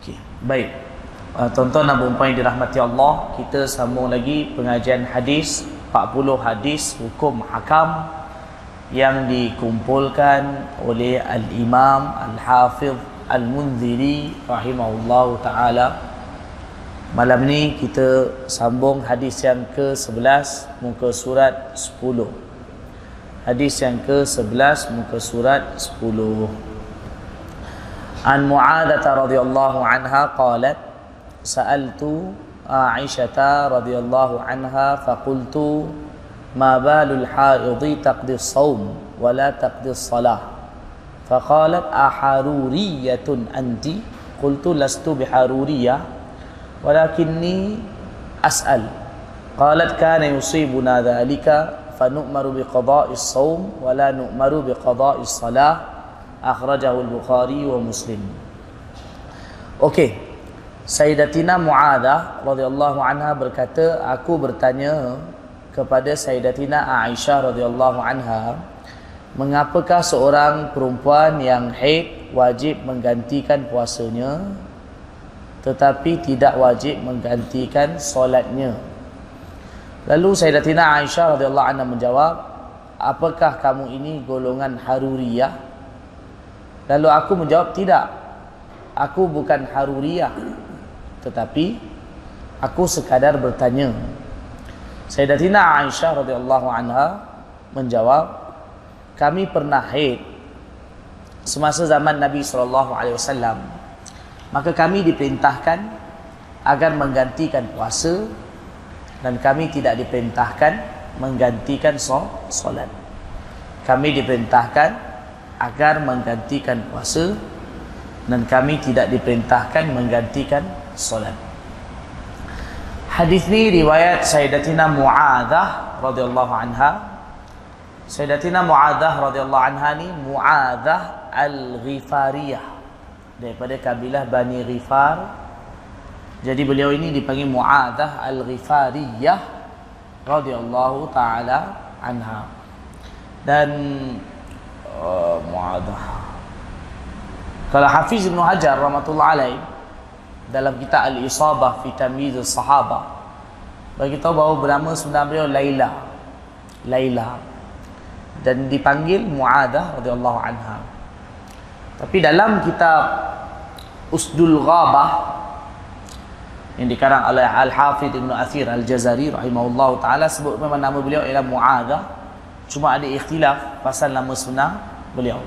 Okey, baik. Uh, tuan-tuan dan puan yang dirahmati Allah, kita sambung lagi pengajian hadis 40 hadis hukum hakam yang dikumpulkan oleh Al-Imam Al-Hafiz Al-Munziri rahimahullah taala. Malam ni kita sambung hadis yang ke-11 muka surat 10. Hadis yang ke-11 muka surat 10. عن معاذة رضي الله عنها قالت سألت عائشة رضي الله عنها فقلت ما بال الحائض تقضي الصوم ولا تقضي الصلاة؟ فقالت أحرورية أنت؟ قلت لست بحرورية ولكني أسأل. قالت كان يصيبنا ذلك فنؤمر بقضاء الصوم ولا نؤمر بقضاء الصلاة. Akhrajahu al-Bukhari wa Muslim. Okey. Sayyidatina Muaddah radhiyallahu anha berkata, aku bertanya kepada Sayyidatina Aisyah radhiyallahu anha, mengapakah seorang perempuan yang haid wajib menggantikan puasanya tetapi tidak wajib menggantikan solatnya? Lalu Sayyidatina Aisyah radhiyallahu anha menjawab, apakah kamu ini golongan haruriyah? Lalu aku menjawab tidak. Aku bukan haruriyah. Tetapi aku sekadar bertanya. Sayyidatina Aisyah radhiyallahu anha menjawab, kami pernah haid semasa zaman Nabi sallallahu alaihi wasallam. Maka kami diperintahkan agar menggantikan puasa dan kami tidak diperintahkan menggantikan solat. Kami diperintahkan agar menggantikan puasa dan kami tidak diperintahkan menggantikan solat. Hadis ni riwayat Sayyidatina Muadzah radhiyallahu anha. Sayyidatina Muadzah radhiyallahu anha ni Muadzah Al-Ghifariyah daripada kabilah Bani Ghifar. Jadi beliau ini dipanggil Muadzah Al-Ghifariyah radhiyallahu taala anha. Dan uh, muadah. Kalau Hafiz Ibn Hajar rahmatullah alaih dalam kitab Al-Isabah fi Tamyiz Sahaba bagi tahu bahawa bernama sebenar beliau Laila. Laila dan dipanggil Muadah radhiyallahu anha. Tapi dalam kitab Usdul Ghabah yang dikarang oleh Al-Hafidh Ibn Athir Al-Jazari rahimahullah ta'ala sebut memang nama beliau ialah Muadah cuma ada ikhtilaf pasal nama sebenar beliau.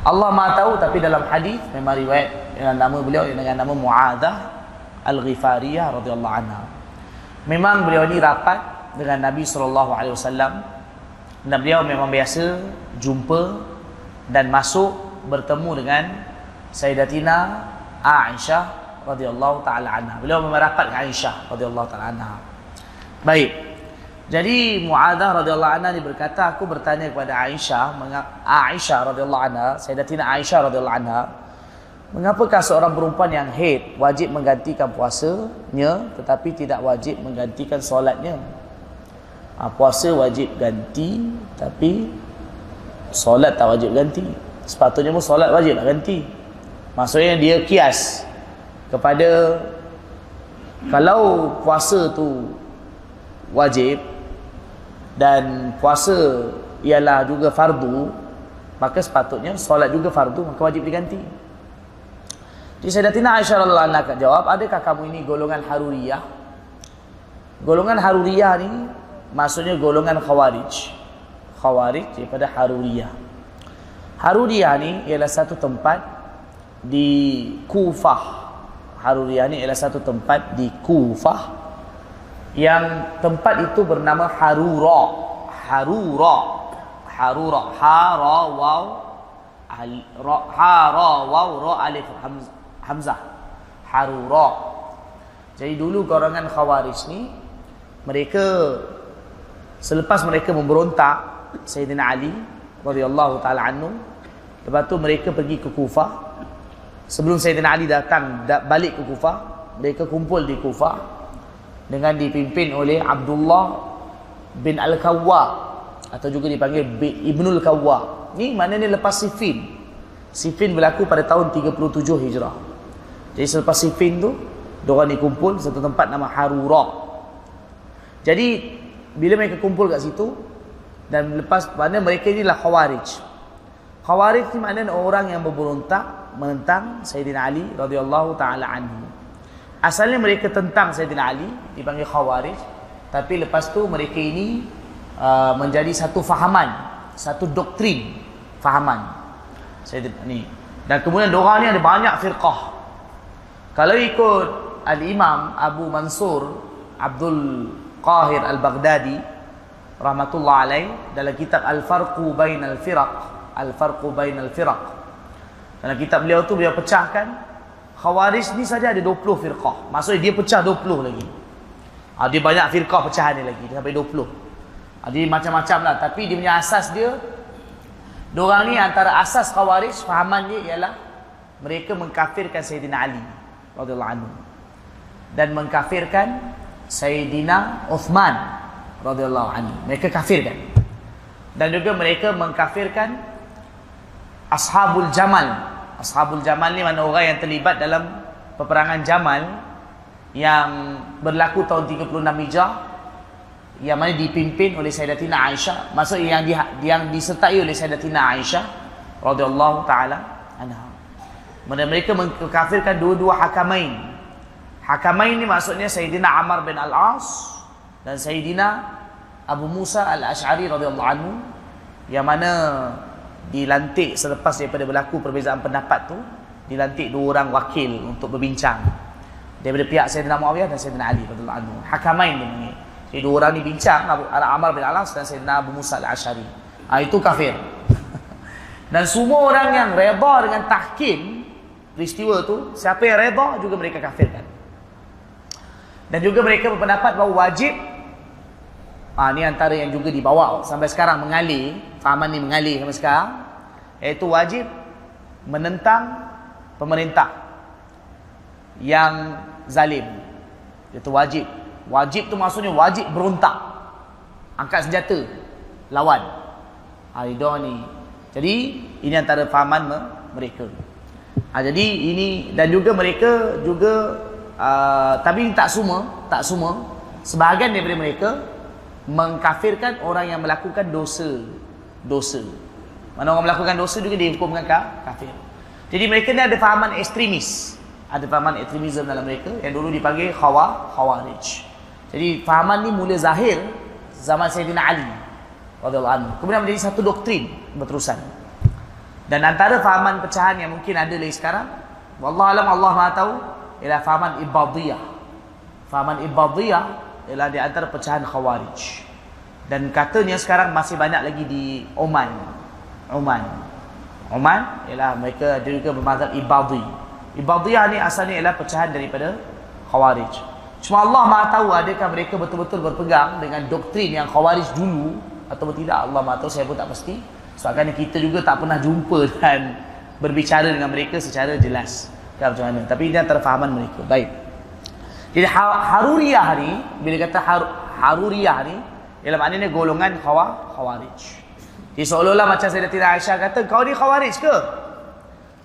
Allah Maha tahu tapi dalam hadis memang riwayat dengan nama beliau dengan nama Muadzah Al-Ghifariyah radhiyallahu anha. Memang beliau ni rapat dengan Nabi sallallahu alaihi wasallam. Dan beliau memang biasa jumpa dan masuk bertemu dengan Sayyidatina Aisyah radhiyallahu taala anha. Beliau memang rapat dengan Aisyah radhiyallahu taala anha. Baik. Jadi Muadzah radhiyallahu anha dia berkata aku bertanya kepada Aisyah, Aisyah radhiyallahu anha, Sayyidatina Aisyah radhiyallahu anha, mengapakah seorang perempuan yang haid wajib menggantikan puasanya tetapi tidak wajib menggantikan solatnya? Ha, puasa wajib ganti tapi solat tak wajib ganti. Sepatutnya pun solat wajib nak ganti. Maksudnya dia kias kepada kalau puasa tu wajib dan puasa ialah juga fardu maka sepatutnya solat juga fardu maka wajib diganti. Jadi Sayyidatina Aisyah radhiyallahu anha jawab adakah kamu ini golongan haruriyah? Golongan haruriyah ni maksudnya golongan khawarij. Khawarij daripada haruriyah. Haruriyah ni ialah satu tempat di Kufah. Haruriyah ni ialah satu tempat di Kufah yang tempat itu bernama Harura. Harura. Harura. Hara waw Hara waw ra alif hamzah. Harura. Jadi dulu golongan Khawarij ni mereka selepas mereka memberontak Sayyidina Ali radhiyallahu taala anhu lepas tu mereka pergi ke Kufah sebelum Sayyidina Ali datang balik ke Kufah mereka kumpul di Kufah dengan dipimpin oleh Abdullah bin Al-Kawwa atau juga dipanggil Ibnul Kawwa. Ni maknanya lepas Siffin. Siffin berlaku pada tahun 37 Hijrah. Jadi selepas Siffin tu, diorang dikumpul satu tempat nama Harura. Jadi bila mereka kumpul kat situ dan lepas mana mereka inilah Khawarij. Khawarij ni maknanya orang yang berberontak menentang Sayyidina Ali radhiyallahu taala anhu. Asalnya mereka tentang Sayyidina Ali dipanggil Khawarij tapi lepas tu mereka ini uh, menjadi satu fahaman, satu doktrin fahaman. Sayyidina ni. Dan kemudian diorang ni ada banyak firqah. Kalau ikut Al-Imam Abu Mansur Abdul Qahir Al-Baghdadi rahmatullah alaih dalam kitab Al-Farqu Bainal Firaq Al-Farqu Bainal Firaq dalam kitab beliau tu beliau pecahkan Khawarij ni saja ada 20 firqah maksudnya dia pecah 20 lagi ha, dia banyak firqah pecahan dia lagi dia sampai 20 ha, dia macam-macam lah tapi dia punya asas dia Diorang ni antara asas Khawarij fahaman dia ialah mereka mengkafirkan Sayyidina Ali radhiyallahu anhu dan mengkafirkan Sayyidina Uthman radhiyallahu anhu. Mereka kafirkan. Dan juga mereka mengkafirkan Ashabul Jamal. Ashabul Jamal ni mana orang yang terlibat dalam peperangan Jamal yang berlaku tahun 36 Hijrah yang mana dipimpin oleh Sayyidatina Aisyah maksud yang di, yang disertai oleh Sayyidatina Aisyah radhiyallahu taala anha. Mereka mengkafirkan dua-dua hakamain Hakamain ini maksudnya Sayyidina Ammar bin Al-As dan Sayyidina Abu Musa Al-Ash'ari radhiyallahu anhu yang mana dilantik selepas daripada berlaku perbezaan pendapat tu dilantik dua orang wakil untuk berbincang daripada pihak Sayyidina Muawiyah dan Sayyidina Ali radhiyallahu anhu. Hakamain dia ni. Jadi dua orang ni bincang Abu Ammar bin Al-As dan Sayyidina Abu Musa Al-Ash'ari. Ha, itu kafir. dan semua orang yang redha dengan tahkim peristiwa tu, siapa yang redha juga mereka kafirkan. Dan juga mereka berpendapat bahawa wajib ah ni antara yang juga dibawa sampai sekarang mengalir, fahaman ni mengalir sampai sekarang iaitu wajib menentang pemerintah yang zalim. Itu wajib. Wajib tu maksudnya wajib berontak. Angkat senjata lawan. Ah ni. Jadi ini antara fahaman mereka. Ha, jadi ini dan juga mereka juga uh, tapi tak semua, tak semua. Sebahagian daripada mereka mengkafirkan orang yang melakukan dosa. Dosa. Mana orang melakukan dosa juga dihukumkan kafir. Jadi mereka ni ada fahaman ekstremis. Ada fahaman ekstremisme dalam mereka yang dulu dipanggil khawa, khawarij. Jadi fahaman ni mula zahir zaman Sayyidina Ali. Kemudian menjadi satu doktrin berterusan. Dan antara fahaman pecahan yang mungkin ada lagi sekarang, wallahu alam Allah Maha tahu, ialah fahaman ibadiyah. Fahaman ibadiyah ialah di antara pecahan khawarij. Dan katanya sekarang masih banyak lagi di Oman. Oman. Oman ialah mereka juga bermazhab ibadi. Ibadiyah ni asalnya ialah pecahan daripada khawarij. Cuma Allah Maha tahu adakah mereka betul-betul berpegang dengan doktrin yang khawarij dulu atau tidak Allah Maha tahu saya pun tak pasti. Sebab kita juga tak pernah jumpa dan berbicara dengan mereka secara jelas kan macam mana tapi ini antara fahaman mereka baik jadi haruriyah ni bila kata har, haruriyah ni ialah maknanya golongan khawa, khawarij. Jadi seolah-olah macam saya Sayyidatina Aisyah kata kau ni khawarij ke?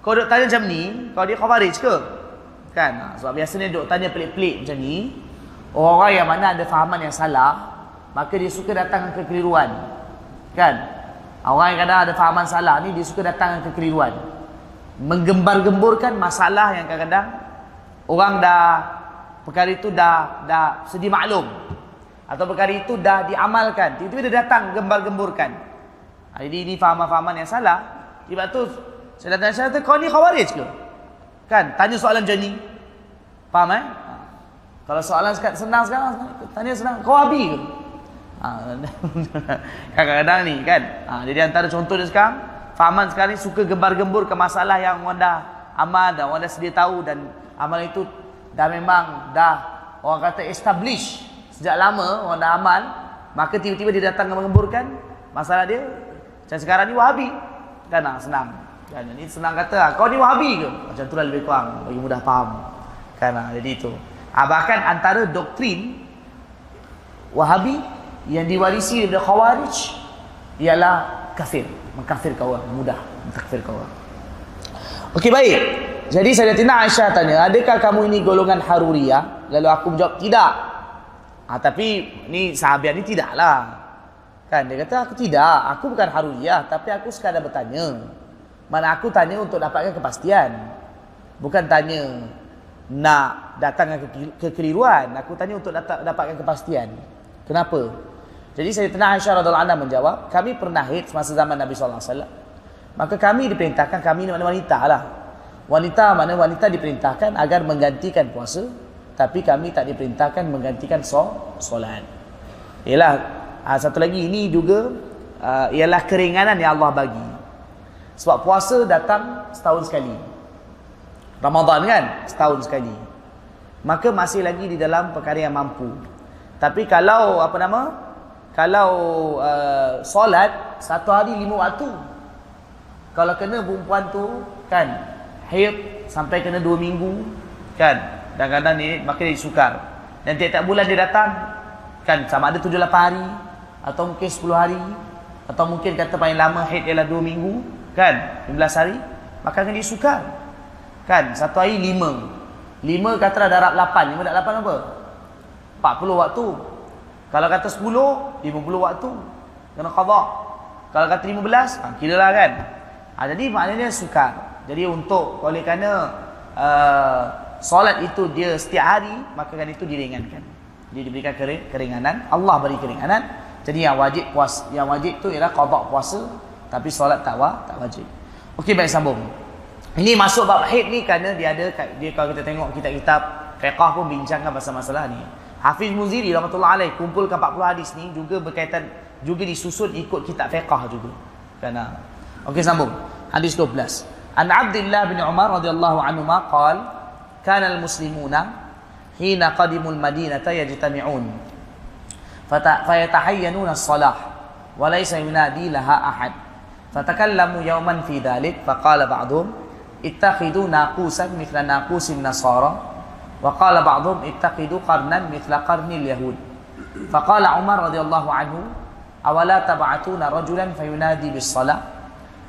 Kau duk tanya macam ni kau ni khawarij ke? Kan? Ha, sebab biasanya duk tanya pelik-pelik macam ni. Orang yang mana ada fahaman yang salah maka dia suka datang ke kekeliruan kan? Orang yang kadang ada fahaman salah ni dia suka datang ke kekeliruan menggembar-gemburkan masalah yang kadang-kadang orang dah perkara itu dah dah sedia maklum atau perkara itu dah diamalkan tiba-tiba dia datang gembar-gemburkan ha, jadi ini fahaman-fahaman yang salah. Sebab tu saya datang saya kata kau ni khawarij ke? Kan tanya soalan macam ni. Faham eh? Ha. kalau soalan senang sekarang tanya senang kau habis ke? Ha, kadang-kadang ni kan? Ha, jadi antara contoh dia sekarang Fahaman sekarang ni suka gembar-gembur ke masalah yang orang dah amal dan orang dah sedia tahu dan amal itu dah memang dah orang kata establish sejak lama orang dah amal maka tiba-tiba dia datang mengemburkan masalah dia. Macam sekarang ni wahabi. Kan nah, senang. Kan ni senang kata ah, kau ni wahabi ke? Macam tu lah lebih kurang. Bagi mudah faham. Kan nah, jadi itu. Ha, bahkan antara doktrin wahabi yang diwarisi dari khawarij ialah kafir. Mengkafirkan orang mudah mengkafirkan orang. Okey baik. Jadi Sayyidatina Aisyah tanya, adakah kamu ini golongan Haruriyah? Lalu aku menjawab, tidak. Ha, tapi ni sahabat ni tidaklah. Kan dia kata aku tidak, aku bukan Haruriyah, tapi aku sekadar bertanya. Mana aku tanya untuk dapatkan kepastian. Bukan tanya nak datangkan kekeliruan. Aku tanya untuk dapatkan kepastian. Kenapa? Jadi Sayyidatina Aisyah radhiyallahu anha menjawab, kami pernah haid semasa zaman Nabi sallallahu alaihi wasallam. Maka kami diperintahkan kami ni wanita lah. Wanita mana wanita diperintahkan agar menggantikan puasa tapi kami tak diperintahkan menggantikan solat. Ialah ha, satu lagi ini juga uh, ialah keringanan yang Allah bagi. Sebab puasa datang setahun sekali. Ramadan kan setahun sekali. Maka masih lagi di dalam perkara yang mampu. Tapi kalau apa nama? Kalau uh, solat satu hari lima waktu. Kalau kena perempuan tu kan haid sampai kena dua minggu kan dan kadang ni maka dia sukar. Dan tiap-tiap bulan dia datang kan sama ada tujuh lapan hari atau mungkin sepuluh hari atau mungkin kata paling lama haid ialah dua minggu kan 15 hari maka kan dia sukar. Kan satu hari lima. Lima kata dah darab lapan. Lima darab lapan apa? Empat puluh waktu. Kalau kata sepuluh lima puluh waktu. Kena khabar kalau kata lima belas ha, kira lah kan. Ha, jadi maknanya sukar. Jadi untuk oleh kerana uh, solat itu dia setiap hari maka kan itu diringankan. Dia diberikan kering, keringanan. Allah beri keringanan. Jadi yang wajib puas yang wajib itu ialah qada puasa tapi solat tak wa, tak wajib. Okey baik sambung. Ini masuk bab haid ni kerana dia ada dia kalau kita tengok kitab-kitab fiqh pun bincangkan pasal masalah ni. Hafiz Muziri rahmatullah alaih kumpulkan 40 hadis ni juga berkaitan juga disusun ikut kitab fiqh juga. Kerana okey sambung. Hadis 12 An Abdullah bin Umar radhiyallahu anhu maqal كان المسلمون حين قدموا المدينة يجتمعون. فيتحينون الصلاة وليس ينادي لها أحد. فتكلموا يوما في ذلك فقال بعضهم اتخذوا ناقوسا مثل ناقوس النصارى. وقال بعضهم اتخذوا قرنا مثل قرن اليهود. فقال عمر رضي الله عنه أولا تبعثون رجلا فينادي بالصلاة؟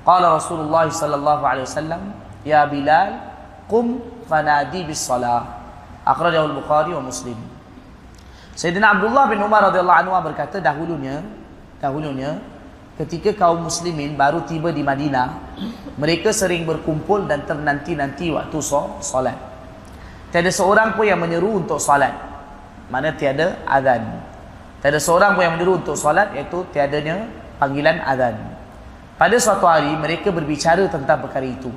Qala Rasulullah sallallahu alaihi wasallam, "Ya Bilal, qum fanadi bis salah." Akhrajahu al-Bukhari wa Muslim. Sayyidina Abdullah bin Umar radhiyallahu anhu berkata dahulunya, dahulunya ketika kaum muslimin baru tiba di Madinah, mereka sering berkumpul dan ternanti-nanti waktu solat. Tiada seorang pun yang menyeru untuk solat. Mana tiada azan. Tiada seorang pun yang menyeru untuk solat iaitu tiadanya panggilan azan. Pada suatu hari mereka berbicara tentang perkara itu.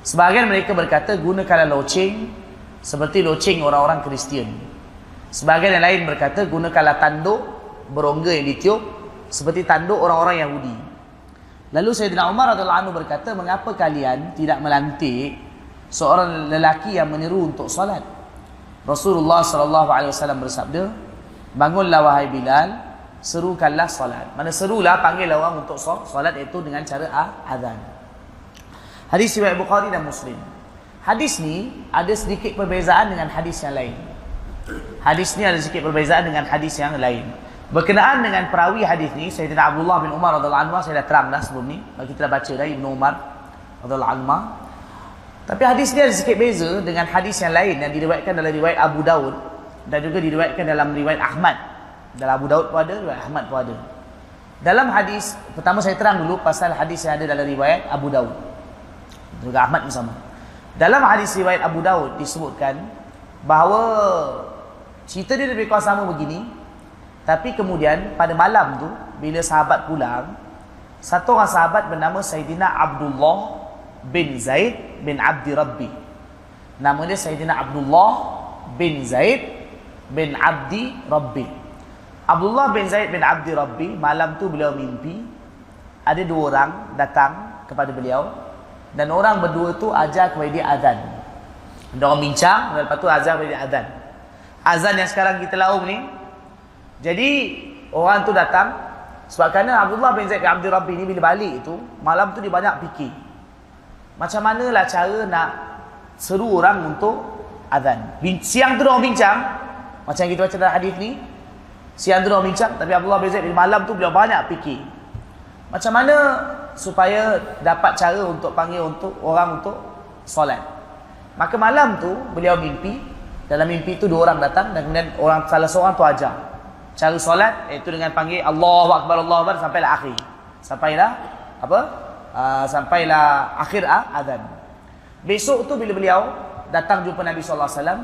Sebahagian mereka berkata gunakanlah loceng seperti loceng orang-orang Kristian. Sebahagian yang lain berkata gunakanlah tanduk berongga yang ditiup seperti tanduk orang-orang Yahudi. Lalu Sayyidina Umar radhiyallahu anhu berkata, "Mengapa kalian tidak melantik seorang lelaki yang meniru untuk solat?" Rasulullah sallallahu alaihi wasallam bersabda, "Bangunlah wahai Bilal, serukanlah solat. Mana serulah panggil orang untuk solat itu dengan cara azan. Hadis riwayat Bukhari dan Muslim. Hadis ni ada sedikit perbezaan dengan hadis yang lain. Hadis ni ada sedikit perbezaan dengan hadis yang lain. Berkenaan dengan perawi hadis ni, Sayyidina Abdullah bin Umar radhiyallahu anhu saya dah terang dah sebelum ni. Kita dah baca dah Ibnu Umar radhiyallahu anhu. Tapi hadis ni ada sedikit beza dengan hadis yang lain yang diriwayatkan dalam riwayat Abu Daud dan juga diriwayatkan dalam riwayat Ahmad dalam Abu Daud pun ada, riwayat Ahmad pun ada. Dalam hadis, pertama saya terang dulu pasal hadis yang ada dalam riwayat Abu Daud. Juga Ahmad pun sama. Dalam hadis riwayat Abu Daud disebutkan bahawa cerita dia lebih kurang sama begini. Tapi kemudian pada malam tu, bila sahabat pulang, satu orang sahabat bernama Sayyidina Abdullah bin Zaid bin Abdi Rabbi. Nama dia Sayyidina Abdullah bin Zaid bin Abdi Rabbi. Abdullah bin Zaid bin Abdi Rabbi malam tu beliau mimpi ada dua orang datang kepada beliau dan orang berdua tu ajar kepada dia azan. Dia orang bincang lepas tu ajar kepada dia azan. Azan yang sekarang kita laum ni. Jadi orang tu datang sebab kerana Abdullah bin Zaid bin Abdi Rabbi ni bila balik tu malam tu dia banyak fikir. Macam manalah cara nak seru orang untuk azan. Siang tu dia orang bincang macam kita baca dalam hadis ni Siang tu bincang tapi Abdullah bin Zaid malam tu beliau banyak fikir. Macam mana supaya dapat cara untuk panggil untuk orang untuk solat. Maka malam tu beliau mimpi. Dalam mimpi tu dua orang datang dan kemudian orang salah seorang tu ajar. Cara solat iaitu dengan panggil Allahu Akbar Allahu Akbar sampailah akhir. Sampailah apa? Uh, sampailah akhir ah, azan. Besok tu bila beliau datang jumpa Nabi sallallahu alaihi wasallam,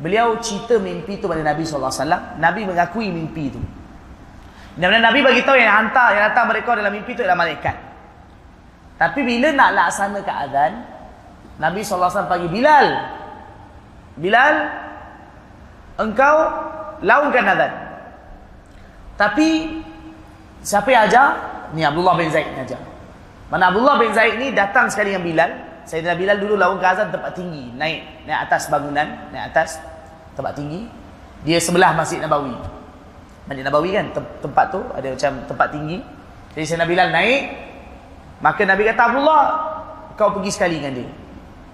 beliau cerita mimpi tu pada Nabi sallallahu alaihi wasallam. Nabi mengakui mimpi tu. Dan Nabi bagi tahu yang hantar yang datang mereka dalam mimpi tu adalah malaikat. Tapi bila nak laksanakan azan, Nabi SAW panggil Bilal. Bilal, engkau launkan azan. Tapi, siapa yang ajar? Ni Abdullah bin Zaid yang ajar. Mana Abdullah bin Zaid ni datang sekali dengan Bilal. Sayyidina Bilal dulu launkan azan tempat tinggi. Naik naik atas bangunan. Naik atas tempat tinggi. Dia sebelah Masjid Nabawi. Masjid Nabawi kan tempat tu ada macam tempat tinggi. Jadi Sayyidina Bilal naik. Maka Nabi kata Abdullah, kau pergi sekali dengan dia.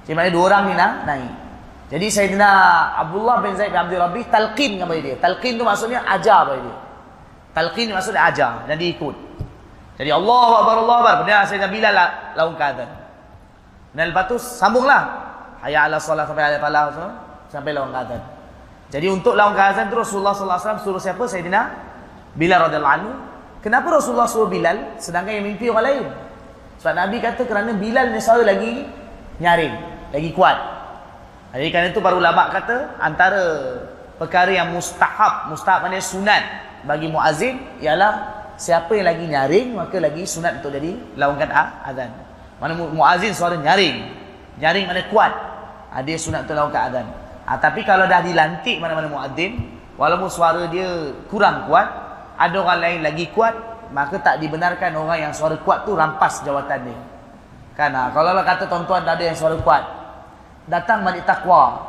Jadi maknanya dua orang ni nak naik. Jadi Sayyidina Abdullah bin Zaid bin Abdul Rabbi talqin kepada dia. Talqin tu maksudnya ajar kepada dia. Talqin maksudnya ajar dan dia ikut. Jadi Allah Akbar Allah Akbar. Kemudian Sayyidina Bilal lah, laun keadaan. Dan lepas tu sambunglah. Hayya ala salat sampai ala falah sampai laun keadaan. Jadi untuk laun keadaan tu Rasulullah sallallahu alaihi wasallam suruh siapa? Sayyidina Bilal radhiyallahu anhu. Kenapa Rasulullah suruh Bilal sedangkan yang mimpi orang lain? Sebab Nabi kata kerana Bilal ni suara lagi nyaring lagi kuat. Jadi kerana itu para ulama kata antara perkara yang mustahab, mustahab maknanya sunat bagi muazin ialah siapa yang lagi nyaring maka lagi sunat untuk jadi lawankan azan. Mana muazin suara nyaring. Nyaring mana kuat. Ha, dia sunat untuk lawankan azan. Ha, tapi kalau dah dilantik mana-mana muazin walaupun suara dia kurang kuat, ada orang lain lagi kuat, maka tak dibenarkan orang yang suara kuat tu rampas jawatan dia. Kan ha, kalau lah kata tuan-tuan ada yang suara kuat, datang balik takwa.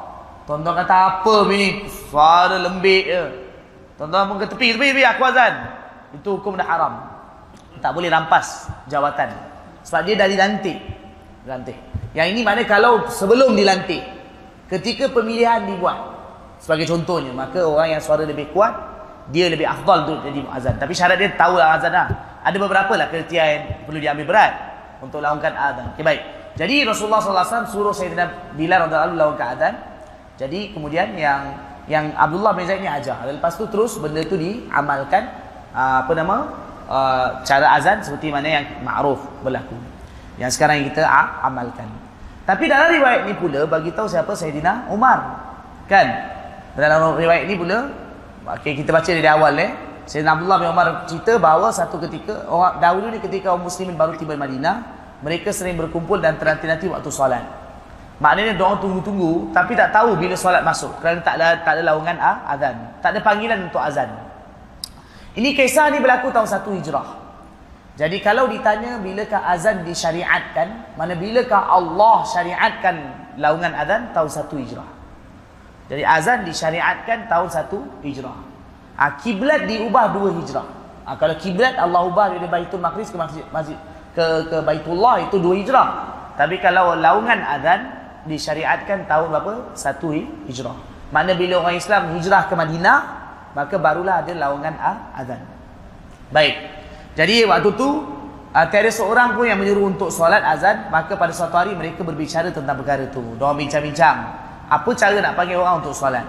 Tuan-tuan kata apa ni? Suara lembik je. Tuan-tuan pun ke tepi, tepi, tepi, aku azan. Itu hukum dah haram. Tak boleh rampas jawatan. Sebab dia dah dilantik. Dilantik. Yang ini mana kalau sebelum dilantik. Ketika pemilihan dibuat. Sebagai contohnya. Maka orang yang suara lebih kuat. Dia lebih afdal untuk jadi azan. Tapi syarat dia tahu lah azan lah. Ada beberapa lah kerja yang perlu diambil berat. Untuk lakukan azan. Okay, baik. Jadi Rasulullah SAW suruh Sayyidina Bilal radhiyallahu anhu lawan keadaan. Jadi kemudian yang yang Abdullah bin Zaid ni ajar. Lepas tu terus benda tu diamalkan uh, apa nama? Uh, cara azan seperti mana yang ma'ruf berlaku. Yang sekarang kita amalkan. Tapi dalam riwayat ni pula bagi tahu siapa Sayyidina Umar. Kan? Dalam riwayat ni pula okay, kita baca dari awal eh. Sayyidina Abdullah bin Umar cerita bahawa satu ketika orang dahulu ni ketika orang muslimin baru tiba di Madinah mereka sering berkumpul dan ternanti-nanti waktu solat. Maknanya doa tunggu-tunggu tapi tak tahu bila solat masuk kerana tak ada tak ada lawangan ah, azan. Tak ada panggilan untuk azan. Ini kisah ni berlaku tahun 1 Hijrah. Jadi kalau ditanya bilakah azan disyariatkan, mana bilakah Allah syariatkan lawangan azan tahun 1 Hijrah. Jadi azan disyariatkan tahun 1 Hijrah. Ah kiblat diubah 2 Hijrah. Ah kalau kiblat Allah ubah dari Baitul Maqdis ke Masjid Masjid ke ke Baitullah itu dua hijrah. Tapi kalau laungan azan disyariatkan tahun berapa? Satu hijrah. Mana bila orang Islam hijrah ke Madinah, maka barulah ada laungan azan. Baik. Jadi waktu tu uh, tiada seorang pun yang menyuruh untuk solat azan, maka pada suatu hari mereka berbicara tentang perkara itu. Mereka bincang-bincang. Apa cara nak panggil orang untuk solat?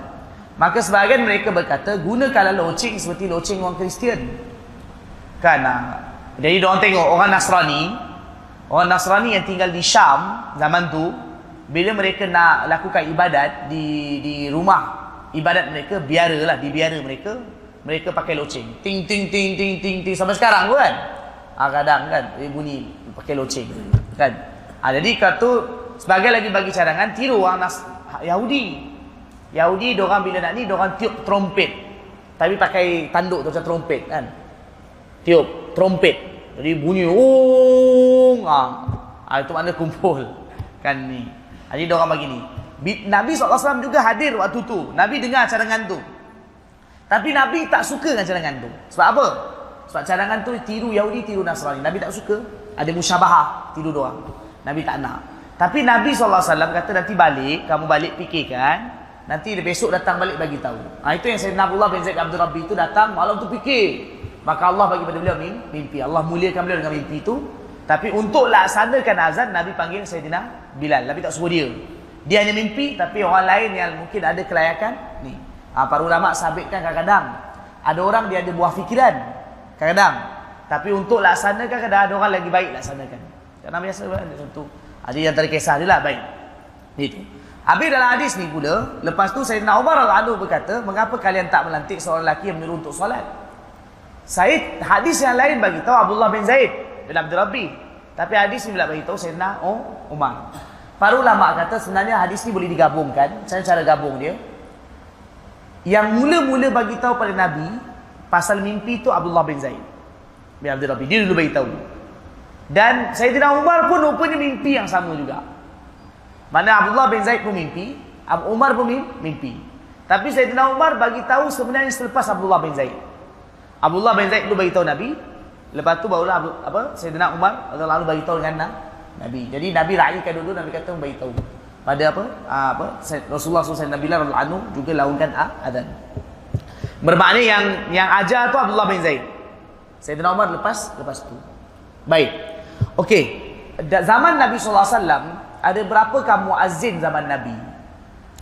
Maka sebahagian mereka berkata, gunakanlah loceng seperti loceng orang Kristian. Kan? Jadi dia tengok orang Nasrani, orang Nasrani yang tinggal di Syam zaman tu, bila mereka nak lakukan ibadat di di rumah ibadat mereka, biaralah dibiara mereka, mereka pakai loceng. Ting ting ting ting ting ting sampai sekarang tu kan. Ha, kadang kan bunyi pakai loceng kan. Ha, jadi kata sebagai lagi bagi cadangan tiru orang Nas Yahudi. Yahudi dia orang bila nak ni dia orang tiup trompet. Tapi pakai tanduk tu macam trompet kan. Tiup trompet. Jadi bunyi ung ah. ah itu mana kumpul kan ni. Jadi dia orang begini. Nabi SAW juga hadir waktu tu. Nabi dengar cadangan tu. Tapi Nabi tak suka dengan cadangan tu. Sebab apa? Sebab cadangan tu tiru Yahudi, tiru Nasrani. Nabi tak suka. Ada musyabahah tiru doang. Nabi tak nak. Tapi Nabi SAW kata nanti balik, kamu balik fikirkan. Nanti besok datang balik bagi tahu. Ha, itu yang Sayyidina Abdullah bin Zaid Abdul Rabbi itu datang malam tu fikir. Maka Allah bagi pada beliau mimpi. Allah muliakan beliau dengan mimpi itu. Tapi untuk laksanakan azan, Nabi panggil Sayyidina Bilal. Nabi tak suruh dia. dia hanya mimpi tapi orang lain yang mungkin ada kelayakan ni. Ha, para ulama sabitkan kadang-kadang ada orang dia ada buah fikiran kadang-kadang tapi untuk laksanakan kadang ada orang lagi baik laksanakan. Karena biasa ada satu. Ada yang terkisah dia lah baik. Itu. Habis dalam hadis ni pula, lepas tu Sayyidina Umar al-Adu berkata, mengapa kalian tak melantik seorang lelaki yang menyuruh untuk solat? Said hadis yang lain bagi tahu Abdullah bin Zaid bin Abdul Rabbi. Tapi hadis ni pula bagi tahu Sayyidina oh, Umar. Para ulama kata sebenarnya hadis ni boleh digabungkan. Saya cara gabung dia. Yang mula-mula bagi tahu pada Nabi pasal mimpi tu Abdullah bin Zaid bin Abdul Rabbi. Dia dulu bagi tahu. Dan Sayyidina Umar pun rupanya mimpi yang sama juga. Mana Abdullah bin Zaid pun mimpi, Abu Umar pun mimpi. Tapi Sayyidina Umar bagi tahu sebenarnya selepas Abdullah bin Zaid. Abdullah bin Zaid dulu bagi tahu Nabi, lepas tu barulah Abu, apa Sayyidina Umar lalu bagi tahu dengan Nabi. Jadi Nabi raikan dulu Nabi kata bagi tahu. Pada apa? Aa, apa? Rasulullah SAW Nabi lah anu juga launkan adzan. Bermakna yang yang ajar tu Abdullah bin Zaid. Sayyidina Umar lepas lepas tu. Baik. Okey. Zaman Nabi sallallahu alaihi wasallam ada berapakah muazzin zaman Nabi?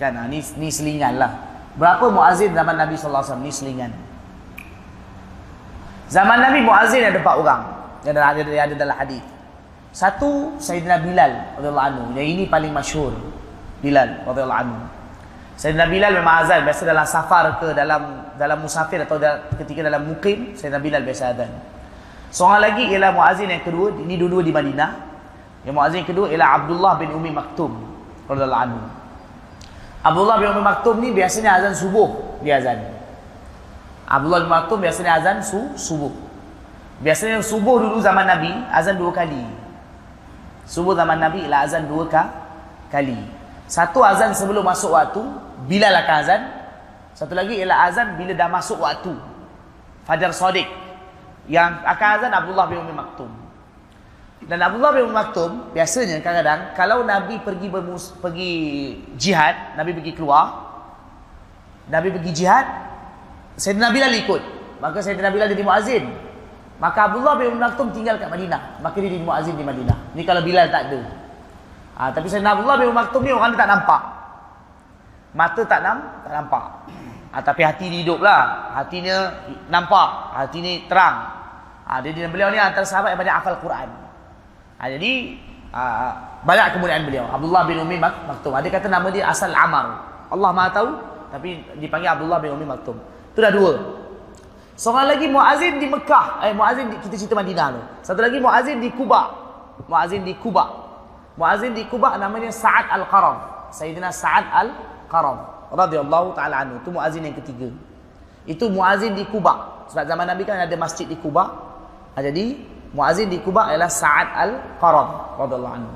Kan ha, ni ni selingan lah. Berapa muazzin zaman Nabi sallallahu alaihi wasallam ni selingan. Zaman Nabi muazzin ada empat orang yang ada ada, ada dalam hadis. Satu Sayyidina Bilal radhiyallahu anhu. Yang ini paling masyhur. Bilal radhiyallahu anhu. Sayyidina Bilal memang azan biasa dalam safar ke dalam dalam musafir atau ketika dalam mukim Sayyidina Bilal biasa azan. Seorang lagi ialah muazzin yang kedua, ini dua-dua di Madinah. Yang muazzin kedua ialah Abdullah bin Umi Maktum radhiyallahu anhu. Abdullah bin Umi Maktum ni biasanya azan subuh dia azan. Abdullah bin Maktum biasanya azan su subuh. Biasanya subuh dulu zaman Nabi azan dua kali. Subuh zaman Nabi ialah azan dua ka kali. Satu azan sebelum masuk waktu, bila akan azan. Satu lagi ialah azan bila dah masuk waktu. Fajar Sadiq. Yang akan azan Abdullah bin Umi Maktum. Dan Abdullah bin Maktum biasanya kadang-kadang kalau Nabi pergi bermus, pergi jihad, Nabi pergi keluar, Nabi pergi jihad, Sayyidina Bilal ikut. Maka Sayyidina Bilal jadi muazin. Maka Abdullah bin Maktum tinggal kat Madinah. Maka dia jadi muazin di Madinah. Ni kalau Bilal tak ada. Ha, tapi Sayyidina Abdullah bin Maktum ni orang dia tak nampak. Mata tak nam, tak nampak. Ha, tapi hati dia hidup lah. Hatinya nampak. Hati ni terang. Ha, dia, beliau ni antara sahabat yang banyak hafal Quran. Ha, jadi uh, banyak kemuliaan beliau. Abdullah bin Umi Maktum. Ada kata nama dia asal Amar. Allah Maha tahu tapi dipanggil Abdullah bin Umi Maktum. Itu dah dua. Seorang lagi muazin di Mekah. Eh muazin di, kita cerita Madinah tu. Satu lagi muazin di Kuba. Muazin di Kuba. Muazin di Kuba namanya Sa'ad Al-Qaram. Sayyidina Sa'ad Al-Qaram radhiyallahu taala anhu. Itu muazin yang ketiga. Itu muazin di Kuba. Sebab zaman Nabi kan ada masjid di Kuba. Ha, jadi Muazin di Kuba ialah Sa'ad Al-Qarad radhiyallahu anhu.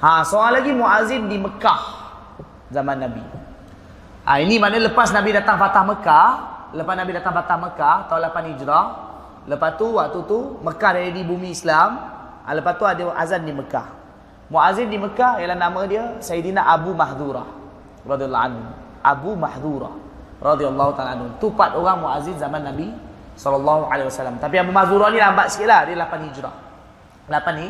Ha, soal lagi muazin di Mekah zaman Nabi. Ha, ini mana lepas Nabi datang Fatah Mekah, lepas Nabi datang Fatah Mekah tahun 8 Hijrah, lepas tu waktu tu Mekah dah di bumi Islam, ha, lepas tu ada azan di Mekah. Muazin di Mekah ialah nama dia Sayyidina Abu Mahdura radhiyallahu anhu. Abu Mahdura radhiyallahu taala anhu. Tu empat orang muazin zaman Nabi sallallahu alaihi wasallam. Tapi Abu Mazura ni lambat sikitlah, dia 8 Hijrah. 8 ni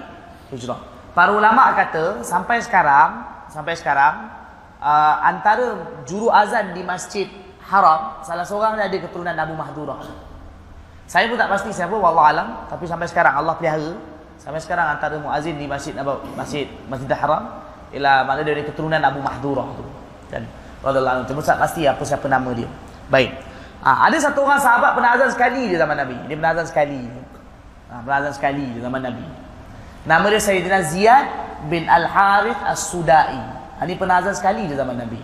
Hijrah. Para ulama kata sampai sekarang, sampai sekarang uh, antara juru azan di Masjid Haram salah seorang dia ada keturunan Abu Mahdura. Saya pun tak pasti siapa wallahu alam, tapi sampai sekarang Allah pelihara sampai sekarang antara muazin di Masjid Abu Masjid Masjid Haram ialah mana dia ada keturunan Abu Mahdura tu. Dan radhiyallahu anhu, tak pasti apa siapa nama dia. Baik. Ha, ada satu orang sahabat pernah azan sekali di zaman Nabi. Dia pernah azan sekali. Ha, pernah azan sekali di zaman Nabi. Nama dia Sayyidina Ziyad bin Al-Harith As-Sudai. Ha, ini pernah azan sekali di zaman Nabi.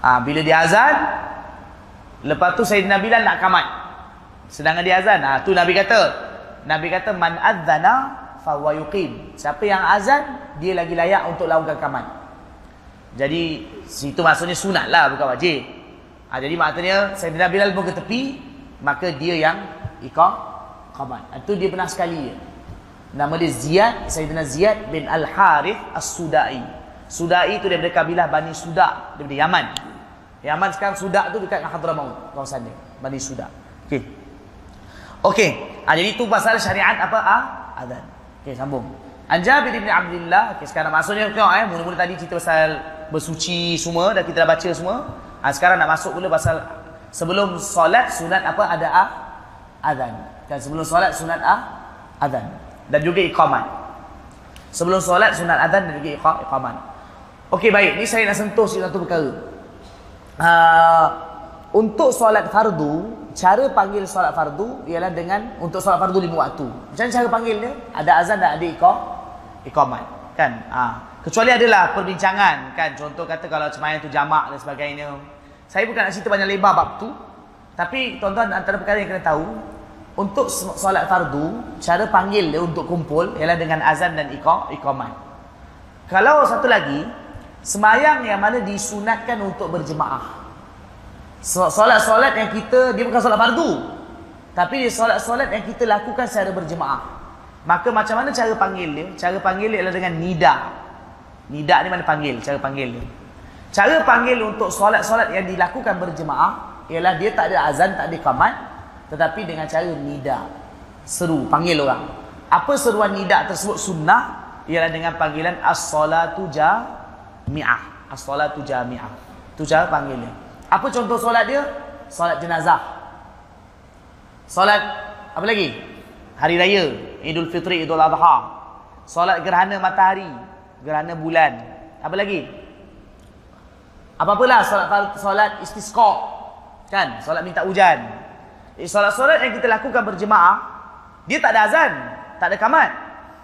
Ha, bila dia azan, lepas tu Sayyidina Bilal nak kamat. Sedangkan dia azan. Ha, tu Nabi kata. Nabi kata, Man adzana fahuwa yuqim. Siapa yang azan, dia lagi layak untuk lakukan kamat. Jadi, situ maksudnya sunat lah, bukan wajib. Ha, jadi maknanya Sayyidina Bilal pun ke tepi, maka dia yang iqam qamat. Itu dia pernah sekali. Ya. Nama dia Ziyad, Sayyidina Ziyad bin Al-Harith As-Sudai. Sudai itu daripada kabilah Bani Suda, daripada Yaman. Yaman sekarang Suda tu dekat dengan Hadramaut, kawasan dia. Bani Suda. Okey. Okey. Ha, jadi itu pasal syariat apa? Ah, azan. Okey, sambung. Anjabir bin Abdullah. Okey, sekarang maksudnya tengok eh, mula-mula tadi cerita pasal bersuci semua dah kita dah baca semua. Ha, sekarang nak masuk pula pasal sebelum solat sunat apa ada ah azan. Dan sebelum solat sunat ah azan dan juga iqamat. Sebelum solat sunat azan dan juga iqamat. Okey baik, ni saya nak sentuh satu perkara. Uh, untuk solat fardu, cara panggil solat fardu ialah dengan untuk solat fardu lima waktu. Macam cara panggil dia? Ada azan dan ada iqam, iqamat. Kan? Ha. Kecuali adalah perbincangan. Kan? Contoh kata kalau semayang tu jamak dan sebagainya. Saya bukan nak cerita banyak lebar bab tu. Tapi tuan-tuan antara perkara yang kena tahu. Untuk solat fardu, cara panggil dia untuk kumpul ialah dengan azan dan iqam, iqamat. Kalau satu lagi, semayang yang mana disunatkan untuk berjemaah. Solat-solat yang kita, dia bukan solat fardu. Tapi dia solat-solat yang kita lakukan secara berjemaah. Maka macam mana cara panggil dia? Cara panggil dia adalah dengan nida. Nida ni mana panggil? Cara panggil dia. Cara panggil untuk solat-solat yang dilakukan berjemaah ialah dia tak ada azan, tak ada kamat. Tetapi dengan cara nida. Seru, panggil orang. Apa seruan nida tersebut sunnah? Ialah dengan panggilan as-salatu jami'ah. As-salatu jami'ah. Itu cara panggil dia. Apa contoh solat dia? Solat jenazah. Solat apa lagi? Hari raya, Idul Fitri, Idul Adha. Solat gerhana matahari, gerhana bulan. Apa lagi? Apa-apalah solat solat istisqa. Kan? Solat minta hujan. Eh, solat-solat yang kita lakukan berjemaah, dia tak ada azan, tak ada kamat.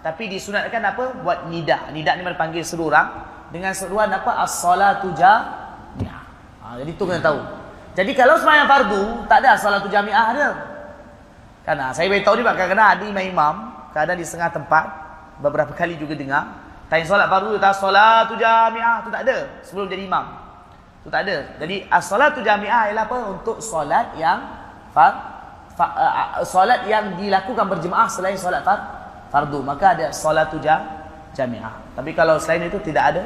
Tapi disunatkan apa? Buat nida. Nida ni mana panggil seluruh orang dengan seruan apa? As-salatu jami'ah. Ha, jadi tu kena tahu. Jadi kalau sembahyang fardu, tak ada salatu jami'ah ada. Kan ha, saya beritahu ni kadang-kadang ada imam-imam, kadang di setengah tempat, beberapa kali juga dengar, tanya solat fardu, tak salatu jami'ah, tu tak ada sebelum jadi imam. Tu tak ada. Jadi as-salatu jami'ah ialah apa? Untuk solat yang far, fa, uh, solat yang dilakukan berjemaah selain solat far, fardu. Maka ada salatu jami'ah. Tapi kalau selain itu tidak ada.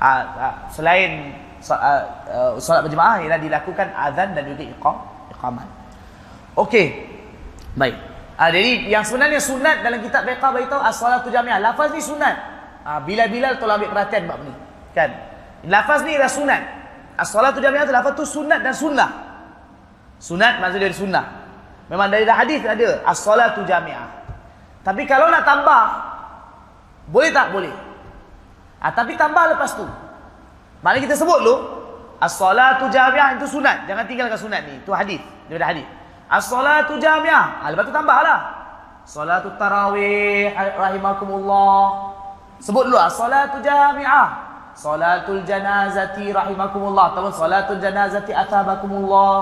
Uh, uh, selain uh, uh, solat berjemaah ialah dilakukan azan dan juga iqam iqamat. Okey. Baik. Uh, jadi yang sebenarnya sunat dalam kitab fiqh beritahu as-salatu jami'ah. Lafaz ni sunat. Uh, bila-bila tolong ambil perhatian bab ni. Kan? Lafaz ni ialah sunat. As-salatu jami'ah tu lafaz tu sunat dan sunnah. Sunat maksud dari sunnah. Memang dari hadis ada as-salatu jami'ah. Tapi kalau nak tambah boleh tak? Boleh. Ah, tapi tambah lepas tu. Maknanya kita sebut dulu As-salatu jami'ah itu sunat Jangan tinggalkan sunat ni Itu hadis Daripada hadis As-salatu jami'ah ha, Lepas tu tambahlah Salatu tarawih Rahimakumullah Sebut dulu As-salatu jami'ah Salatul janazati Rahimakumullah Ataupun salatul janazati Atabakumullah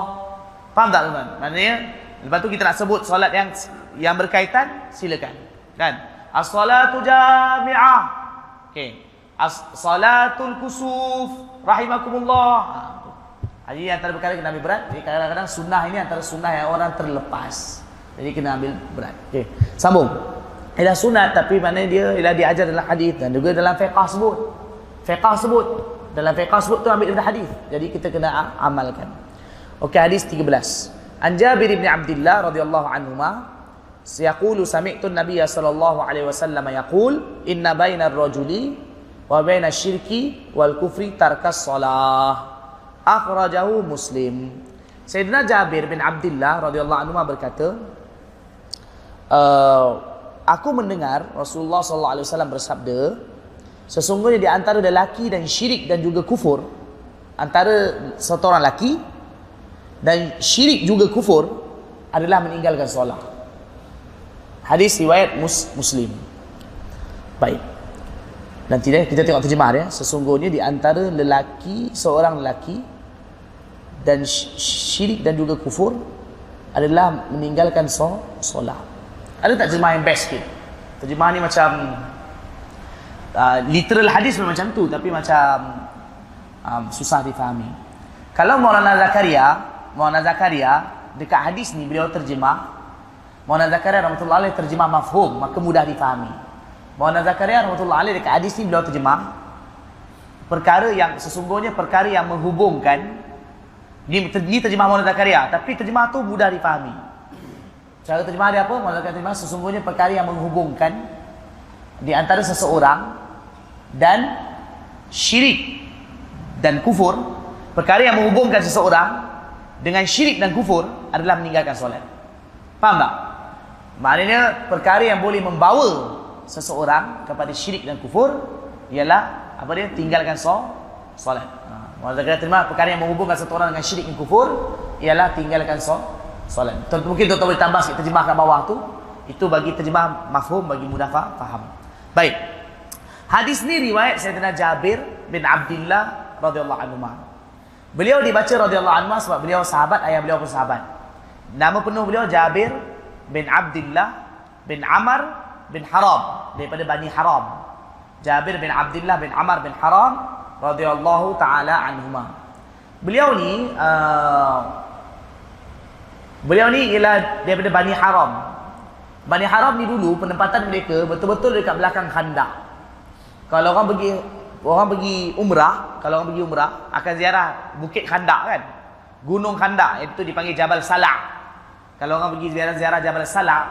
Faham tak tuan-tuan? Maknanya Lepas tu kita nak sebut Salat yang Yang berkaitan Silakan Kan As-salatu jami'ah Okay As-salatul kusuf rahimakumullah. Ha, Jadi antara perkara kena ambil berat. Jadi kadang-kadang sunnah ini antara sunnah yang orang terlepas. Jadi kena ambil berat. Okey. Sambung. Ialah sunat tapi mana dia ialah diajar dalam hadis dan juga dalam fiqh sebut. Fiqh sebut. Dalam fiqh sebut tu ambil dari hadis. Jadi kita kena amalkan. Okey hadis 13. An Jabir bin Abdullah radhiyallahu anhuma yaqulu sami'tu an-nabiy sallallahu alaihi wasallam yaqul inna bainar rajuli wa baina syirki wal kufri tarkas salah akhrajahu muslim Sayyidina Jabir bin Abdullah radhiyallahu anhu berkata uh, aku mendengar Rasulullah sallallahu alaihi wasallam bersabda sesungguhnya di antara lelaki dan syirik dan juga kufur antara satu orang lelaki dan syirik juga kufur adalah meninggalkan solat hadis riwayat mus muslim baik Nanti deh kita tengok terjemah dia. Sesungguhnya di antara lelaki, seorang lelaki dan syirik dan juga kufur adalah meninggalkan solat. Ada tak terjemah yang best sikit? Terjemah ni macam uh, literal hadis macam tu tapi macam um, susah difahami. Kalau Maulana Zakaria, Maulana Zakaria dekat hadis ni beliau terjemah Maulana Zakaria rahmatullahi alaih terjemah mafhum maka mudah difahami. Maulana Zakaria rahmatullah alaih dekat hadis ni beliau terjemah perkara yang sesungguhnya perkara yang menghubungkan ni, ni terjemah Maulana Zakaria tapi terjemah tu mudah difahami cara terjemah dia apa Maulana Zakaria terjemah sesungguhnya perkara yang menghubungkan di antara seseorang dan syirik dan kufur, perkara yang menghubungkan seseorang dengan syirik dan kufur adalah meninggalkan solat. Faham tak? Maknanya perkara yang boleh membawa seseorang kepada syirik dan kufur ialah apa dia? Tinggalkan so, solat. Ha. Kita terima perkara yang menghubungkan seseorang dengan syirik dan kufur ialah tinggalkan so, solat. Mungkin tuan-tuan boleh tambah sikit terjemah kat bawah tu. Itu bagi terjemah mafhum bagi mudah faham. Baik. Hadis ni riwayat Sayyidina Jabir bin Abdullah radhiyallahu anhu. Beliau dibaca radhiyallahu anhu sebab beliau sahabat, ayah beliau pun sahabat. Nama penuh beliau Jabir bin Abdullah bin Amr bin Haram daripada Bani Haram. Jabir bin Abdullah bin Amr bin Haram radhiyallahu taala anhuma. Beliau ni uh, beliau ni ialah daripada Bani Haram. Bani Haram ni dulu penempatan mereka betul-betul dekat belakang khandak. Kalau orang pergi orang pergi umrah, kalau orang pergi umrah akan ziarah Bukit Khandak kan. Gunung Khandak itu dipanggil Jabal Salah. Kalau orang pergi ziarah-ziarah Jabal Salah,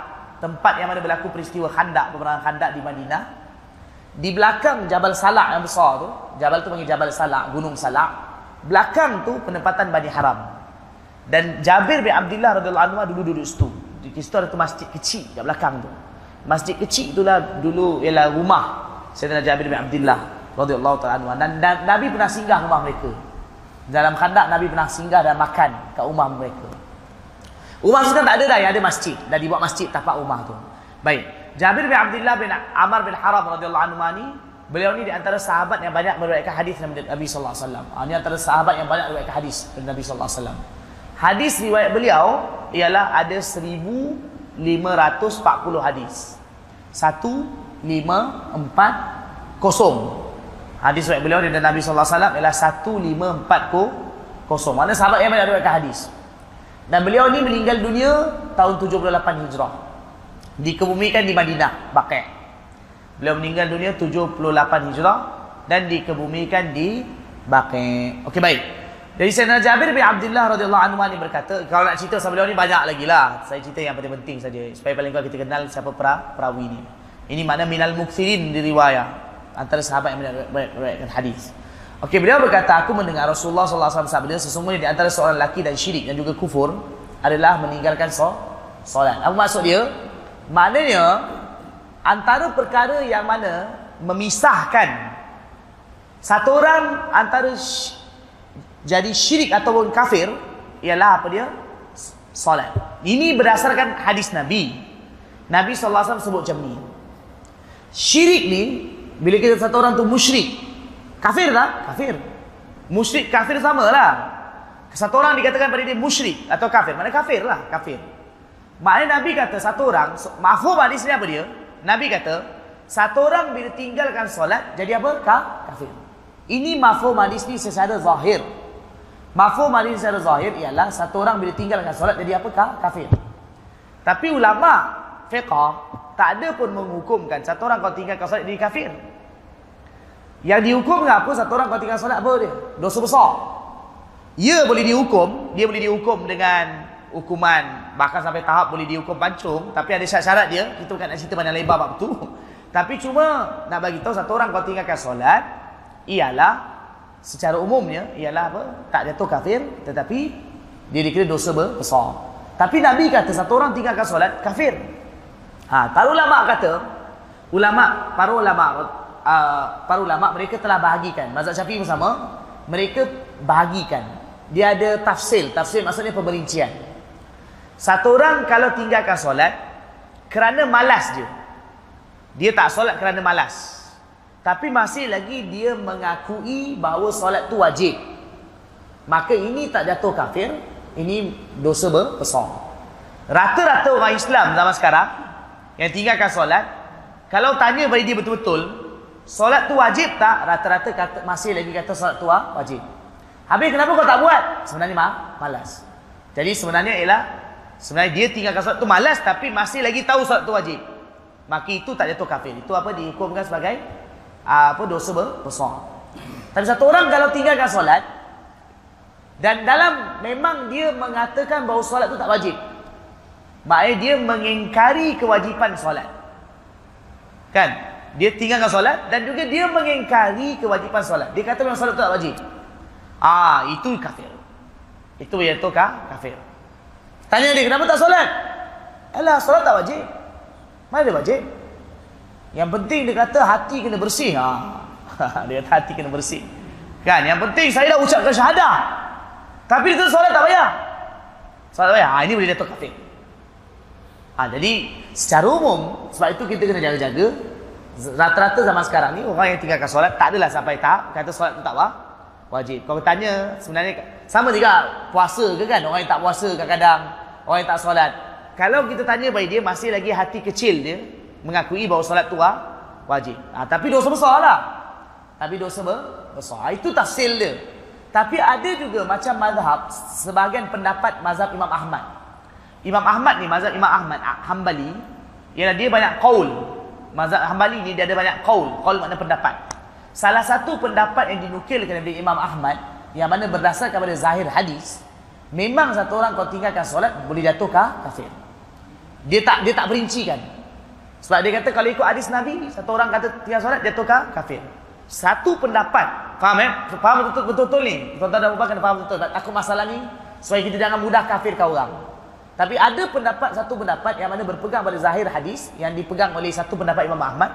tempat yang mana berlaku peristiwa Khandak, peperangan Khandak di Madinah, di belakang Jabal Salah yang besar tu, Jabal tu panggil Jabal Salah, Gunung Salah, belakang tu penempatan Bani Haram. Dan Jabir bin Abdullah radhiyallahu anhu dulu duduk situ. Di situ ada tu masjid kecil kat belakang tu. Masjid kecil itulah dulu ialah rumah Sayyidina Jabir bin Abdullah radhiyallahu taala anhu dan, dan Nabi pernah singgah rumah mereka. Dalam khandak Nabi pernah singgah dan makan kat rumah mereka. Rumah kan tak ada dah yang ada masjid. Dah dibuat masjid tapak rumah tu. Baik. Jabir bin Abdullah bin Amr bin Haram radhiyallahu anhu ni Beliau ni di antara sahabat yang banyak meriwayatkan hadis Nabi sallallahu alaihi wasallam. Ini antara sahabat yang banyak meriwayatkan hadis Nabi sallallahu alaihi wasallam. Hadis riwayat beliau ialah ada 1540 hadis. 1540 Hadis riwayat beliau dari Nabi sallallahu alaihi wasallam ialah 1540. Mana sahabat yang banyak meriwayatkan hadis. Dan beliau ni meninggal dunia tahun 78 Hijrah. Dikebumikan di Madinah, Baqi'. Beliau meninggal dunia 78 Hijrah dan dikebumikan di Baqi'. Okey baik. Jadi Sayyidina Jabir bin Abdullah radhiyallahu anhu ni berkata, kalau nak cerita pasal beliau ni banyak lagi lah. Saya cerita yang paling penting saja supaya paling kurang kita kenal siapa pra, perawi ni. Ini mana minal muksirin di riwayat antara sahabat yang meriwayatkan hadis. Okey, beliau berkata, aku mendengar Rasulullah sallallahu alaihi wasallam sabda sesungguhnya di antara seorang lelaki dan syirik dan juga kufur adalah meninggalkan solat. Apa maksud dia? Maknanya antara perkara yang mana memisahkan satu orang antara jadi syirik ataupun kafir ialah apa dia? Solat. Ini berdasarkan hadis Nabi. Nabi SAW sebut macam ni. Syirik ni, bila kita satu orang tu musyrik. Kafir tak? Kafir. Musyrik kafir sama lah. Satu orang dikatakan pada dia musyrik atau kafir. Mana kafir lah. Kafir. Maknanya Nabi kata satu orang, mahfum hadis ni apa dia? Nabi kata, satu orang bila tinggalkan solat, jadi apa? Kafir. Ini mahfum hadis ni secara zahir. Mafhum hadis secara zahir ialah satu orang bila tinggalkan solat jadi apa? Kafir. Tapi ulama fiqh tak ada pun menghukumkan satu orang kalau tinggalkan solat jadi kafir. Yang dihukum apa? Satu orang kalau tinggalkan solat apa dia? Dosa besar. Ya boleh dihukum, dia boleh dihukum dengan hukuman bahkan sampai tahap boleh dihukum pancung tapi ada syarat-syarat dia kita bukan nak cerita banyak lebar bab tu tapi cuma nak bagi tahu satu orang kalau tinggalkan solat ialah secara umumnya ialah apa? Tak jatuh kafir tetapi dia dikira dosa besar. Tapi Nabi kata satu orang tinggalkan solat kafir. Ha, para ulama kata ulama para ulama uh, para ulama mereka telah bahagikan mazhab Syafi'i sama mereka bahagikan. Dia ada tafsir, tafsir maksudnya pemerincian. Satu orang kalau tinggalkan solat kerana malas dia. Dia tak solat kerana malas. Tapi masih lagi dia mengakui bahawa solat tu wajib. Maka ini tak jatuh kafir. Ini dosa besar. Rata-rata orang Islam zaman sekarang. Yang tinggalkan solat. Kalau tanya pada dia betul-betul. Solat tu wajib tak? Rata-rata kata, masih lagi kata solat tu wajib. Habis kenapa kau tak buat? Sebenarnya mah, malas. Jadi sebenarnya ialah. Sebenarnya dia tinggalkan solat tu malas. Tapi masih lagi tahu solat tu wajib. Maka itu tak jatuh kafir. Itu apa dihukumkan sebagai apa dosa besar. Tapi satu orang kalau tinggalkan solat dan dalam memang dia mengatakan bahawa solat itu tak wajib. Maknanya dia mengingkari kewajipan solat. Kan? Dia tinggalkan solat dan juga dia mengingkari kewajipan solat. Dia kata memang solat itu tak wajib. Ah, itu kafir. Itu iaitu kafir. Tanya dia, kenapa tak solat? Alah, solat tak wajib. Mana dia wajib? Yang penting dia kata hati kena bersih. Ha. dia kata hati kena bersih. Kan? Yang penting saya dah ucapkan syahadah. Tapi itu solat tak payah. Solat tak payah. Ha, ini boleh jatuh kafir. Ha, jadi secara umum sebab itu kita kena jaga-jaga. Rata-rata zaman sekarang ni orang yang tinggalkan solat tak adalah sampai tak kata solat tu tak apa wajib. Kalau tanya sebenarnya sama juga puasa ke kan orang yang tak puasa kadang-kadang orang yang tak solat. Kalau kita tanya bagi dia masih lagi hati kecil dia mengakui bahawa solat tu wajib. Ha, tapi dosa besar lah. Tapi dosa besar. Ha, itu tafsil dia. Tapi ada juga macam mazhab sebahagian pendapat mazhab Imam Ahmad. Imam Ahmad ni mazhab Imam Ahmad ah, Hambali ialah dia banyak qaul. Mazhab Hambali ni dia ada banyak qaul. Qaul makna pendapat. Salah satu pendapat yang dinukilkan dari Imam Ahmad yang mana berdasarkan pada zahir hadis, memang satu orang kalau tinggalkan solat boleh jatuh kafir. Dia tak dia tak perincikan. Sebab dia kata kalau ikut hadis Nabi, satu orang kata tinggal solat jatuh kafir. Satu pendapat. Faham eh? Faham betul-betul ni? Tuan-tuan dan puan kena faham betul. Takut masalah ni supaya kita jangan mudah kafirkan orang. Tapi ada pendapat satu pendapat yang mana berpegang pada zahir hadis yang dipegang oleh satu pendapat Imam Ahmad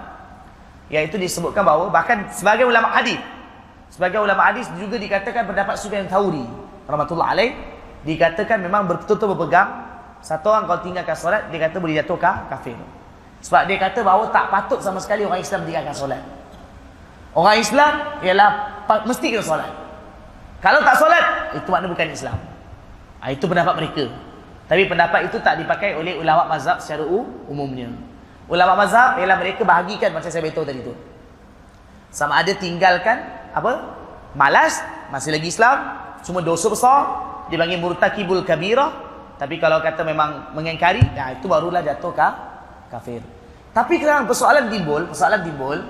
iaitu disebutkan bahawa bahkan sebagai ulama hadis sebagai ulama hadis juga dikatakan pendapat Sufyan Thauri rahmatullah alaih dikatakan memang betul-betul berpegang satu orang kalau tinggalkan solat dia kata boleh jatuh kafir. Sebab dia kata bahawa tak patut sama sekali orang Islam tinggalkan solat. Orang Islam ialah mesti kena solat. Kalau tak solat itu makna bukan Islam. Ha, itu pendapat mereka. Tapi pendapat itu tak dipakai oleh ulama mazhab secara umumnya. Ulama mazhab ialah mereka bahagikan macam saya beritahu tadi tu. Sama ada tinggalkan apa? Malas, masih lagi Islam, cuma dosa besar, dipanggil murtakibul kabirah. Tapi kalau kata memang mengingkari, ya itu barulah jatuh ka kafir. Tapi kerana persoalan timbul, persoalan timbul,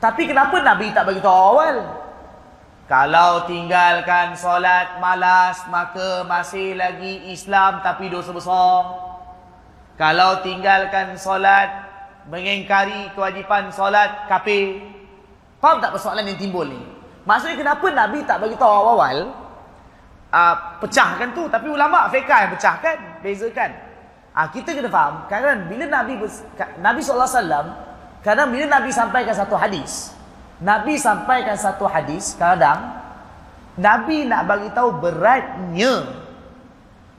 tapi kenapa Nabi tak bagi tahu awal? Kalau tinggalkan solat malas maka masih lagi Islam tapi dosa besar. Kalau tinggalkan solat mengingkari kewajipan solat kafir. Faham tak persoalan yang timbul ni? Maksudnya kenapa Nabi tak bagi tahu awal-awal uh, pecahkan tu tapi ulama fiqh yang pecahkan, bezakan. Uh, kita kena faham kerana bila Nabi Nabi sallallahu alaihi wasallam kadang bila Nabi sampaikan satu hadis Nabi sampaikan satu hadis kadang Nabi nak bagi tahu beratnya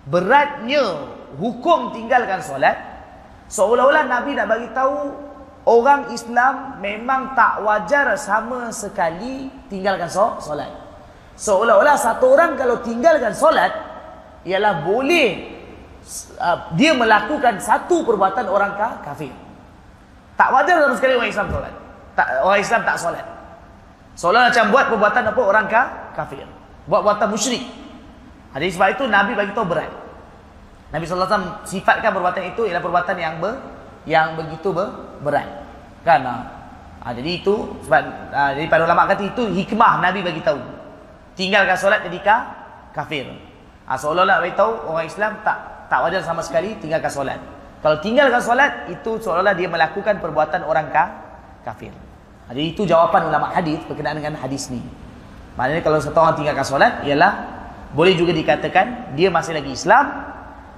beratnya hukum tinggalkan solat seolah-olah Nabi nak bagi tahu orang Islam memang tak wajar sama sekali tinggalkan solat. Seolah-olah satu orang kalau tinggalkan solat ialah boleh uh, dia melakukan satu perbuatan orang kafir tak wajar sama sekali orang Islam solat tak, orang Islam tak solat. Solat macam buat perbuatan apa orang ka, kafir. Buat perbuatan musyrik. Jadi sebab itu Nabi bagi tahu berat. Nabi wasallam sifatkan perbuatan itu ialah perbuatan yang ber, yang begitu ber, berat. Kan? Ha, jadi itu sebab ha, jadi para ulama kata itu hikmah Nabi bagi tahu. Tinggalkan solat jadi ka, kafir. Ha, seolah-olah bagi tahu orang Islam tak tak wajar sama sekali tinggalkan solat. Kalau tinggalkan solat itu seolah-olah dia melakukan perbuatan orang ka, kafir. Jadi itu jawapan ulama hadis berkenaan dengan hadis ni. Maknanya kalau satu orang tinggalkan solat ialah boleh juga dikatakan dia masih lagi Islam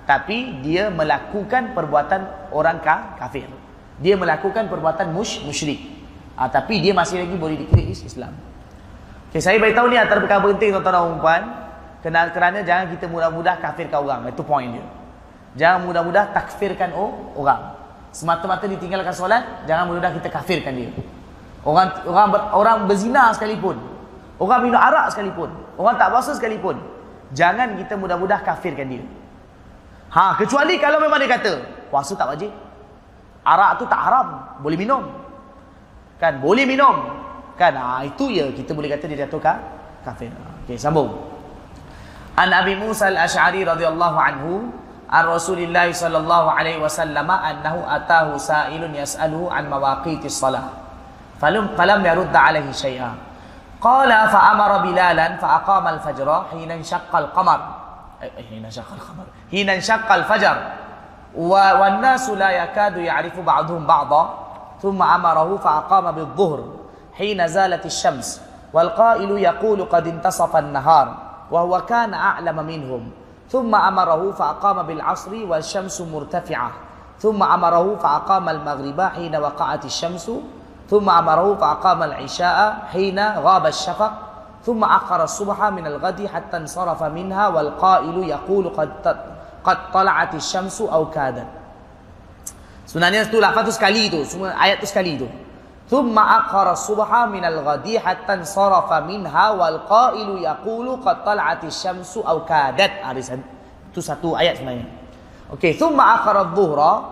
tapi dia melakukan perbuatan orang kafir. Dia melakukan perbuatan mush, musyrik. Ha, tapi dia masih lagi boleh dikira Islam. Okay, saya beritahu ni antara perkara penting tuan-tuan dan puan kerana, kerana jangan kita mudah-mudah kafirkan orang. Itu point dia. Jangan mudah-mudah takfirkan orang. Semata-mata ditinggalkan solat, jangan mudah-mudah kita kafirkan dia. Orang orang orang berzina sekalipun. Orang minum arak sekalipun. Orang tak puasa sekalipun. Jangan kita mudah-mudah kafirkan dia. Ha, kecuali kalau memang dia kata, puasa tak wajib. Arak tu tak haram, boleh minum. Kan, boleh minum. Kan, ha, itu ya kita boleh kata dia jatuh kafir. Okey, sambung. An Abi Musa al-Ash'ari radhiyallahu anhu an Rasulillah sallallahu alaihi wasallam annahu atahu sa'ilun yas'aluhu an mawaqitis salah. فلم فلم يرد عليه شيئا. قال فأمر بلالا فأقام الفجر حين انشق القمر. حين انشق القمر. حين انشق الفجر. والناس لا يكاد يعرف بعضهم بعضا. ثم أمره فأقام بالظهر حين زالت الشمس. والقائل يقول قد انتصف النهار. وهو كان أعلم منهم. ثم أمره فأقام بالعصر والشمس مرتفعة. ثم أمره فأقام المغرب حين وقعت الشمس. ثم أمره فأقام العشاء حين غاب الشفق. ثم أخر الصبح من الغد حتى انصرف منها والقائل يقول قد قد طلعت الشمس أو كادت. Itu lafaz tu sekali tu, semua ayat. ثم أقر الصبح من الغد حتى انصرف منها والقائل يقول قد طلعت الشمس أو كادت. أرسل تو آيات ما أوكي ثم أقر الظهر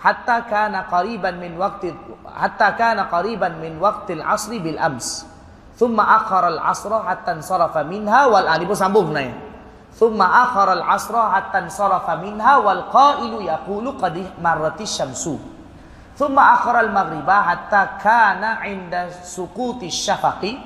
حتى كان قريبا من وقت حتى كان قريبا من وقت العصر بالأمس. ثم أقر العصر حتى انصرف منها والآن آه، بس ثم أخر العصر حتى انصرف منها والقائل يقول قد مرت الشمس. Thumma akhara al-maghriba hatta kana inda sukuti syafaqi.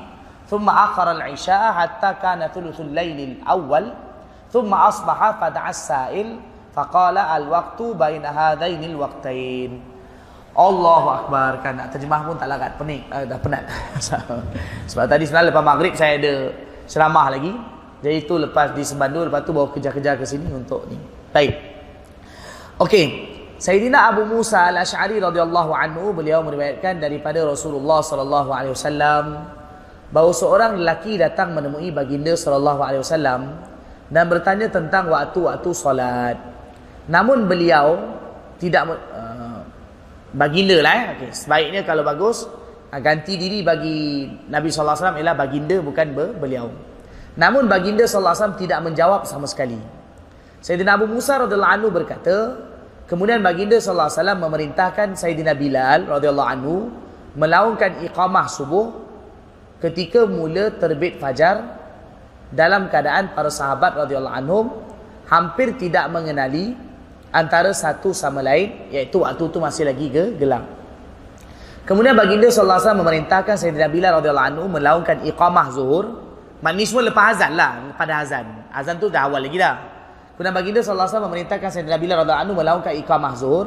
Thumma akhara al-isha'a hatta kana thuluthul laylil awal Thumma asbaha fad'as sa'il Faqala al-waktu baina hadainil waktain Allahu Akbar. Kan nak terjemah pun tak larat. Penik uh, ah, dah penat. Sebab tadi sebenarnya lepas maghrib saya ada ceramah lagi. Jadi itu lepas di Sembandu lepas tu bawa kerja-kerja ke sini untuk ni. Baik. Okey. Sayyidina Abu Musa Al-Asy'ari radhiyallahu anhu beliau meriwayatkan daripada Rasulullah sallallahu alaihi wasallam bahawa seorang lelaki datang menemui baginda sallallahu alaihi wasallam dan bertanya tentang waktu-waktu solat. Namun beliau tidak uh, baginda lah eh. Okay. Sebaiknya kalau bagus uh, ganti diri bagi Nabi sallallahu alaihi wasallam ialah baginda bukan beliau. Namun baginda sallallahu alaihi wasallam tidak menjawab sama sekali. Sayyidina Abu Musa radhiyallahu anhu berkata, kemudian baginda sallallahu alaihi wasallam memerintahkan Sayyidina Bilal radhiyallahu anhu melaungkan iqamah subuh ketika mula terbit fajar dalam keadaan para sahabat radhiyallahu anhum hampir tidak mengenali antara satu sama lain iaitu waktu itu masih lagi ke gelap. Kemudian baginda sallallahu alaihi wasallam memerintahkan Sayyidina Bilal radhiyallahu anhu melaungkan iqamah zuhur Maknanya semua lepas azan lah pada azan. Azan tu dah awal lagi dah. Kemudian baginda sallallahu alaihi memerintahkan Sayyidina Bilal radhiyallahu anhu melakukan iqamah zuhur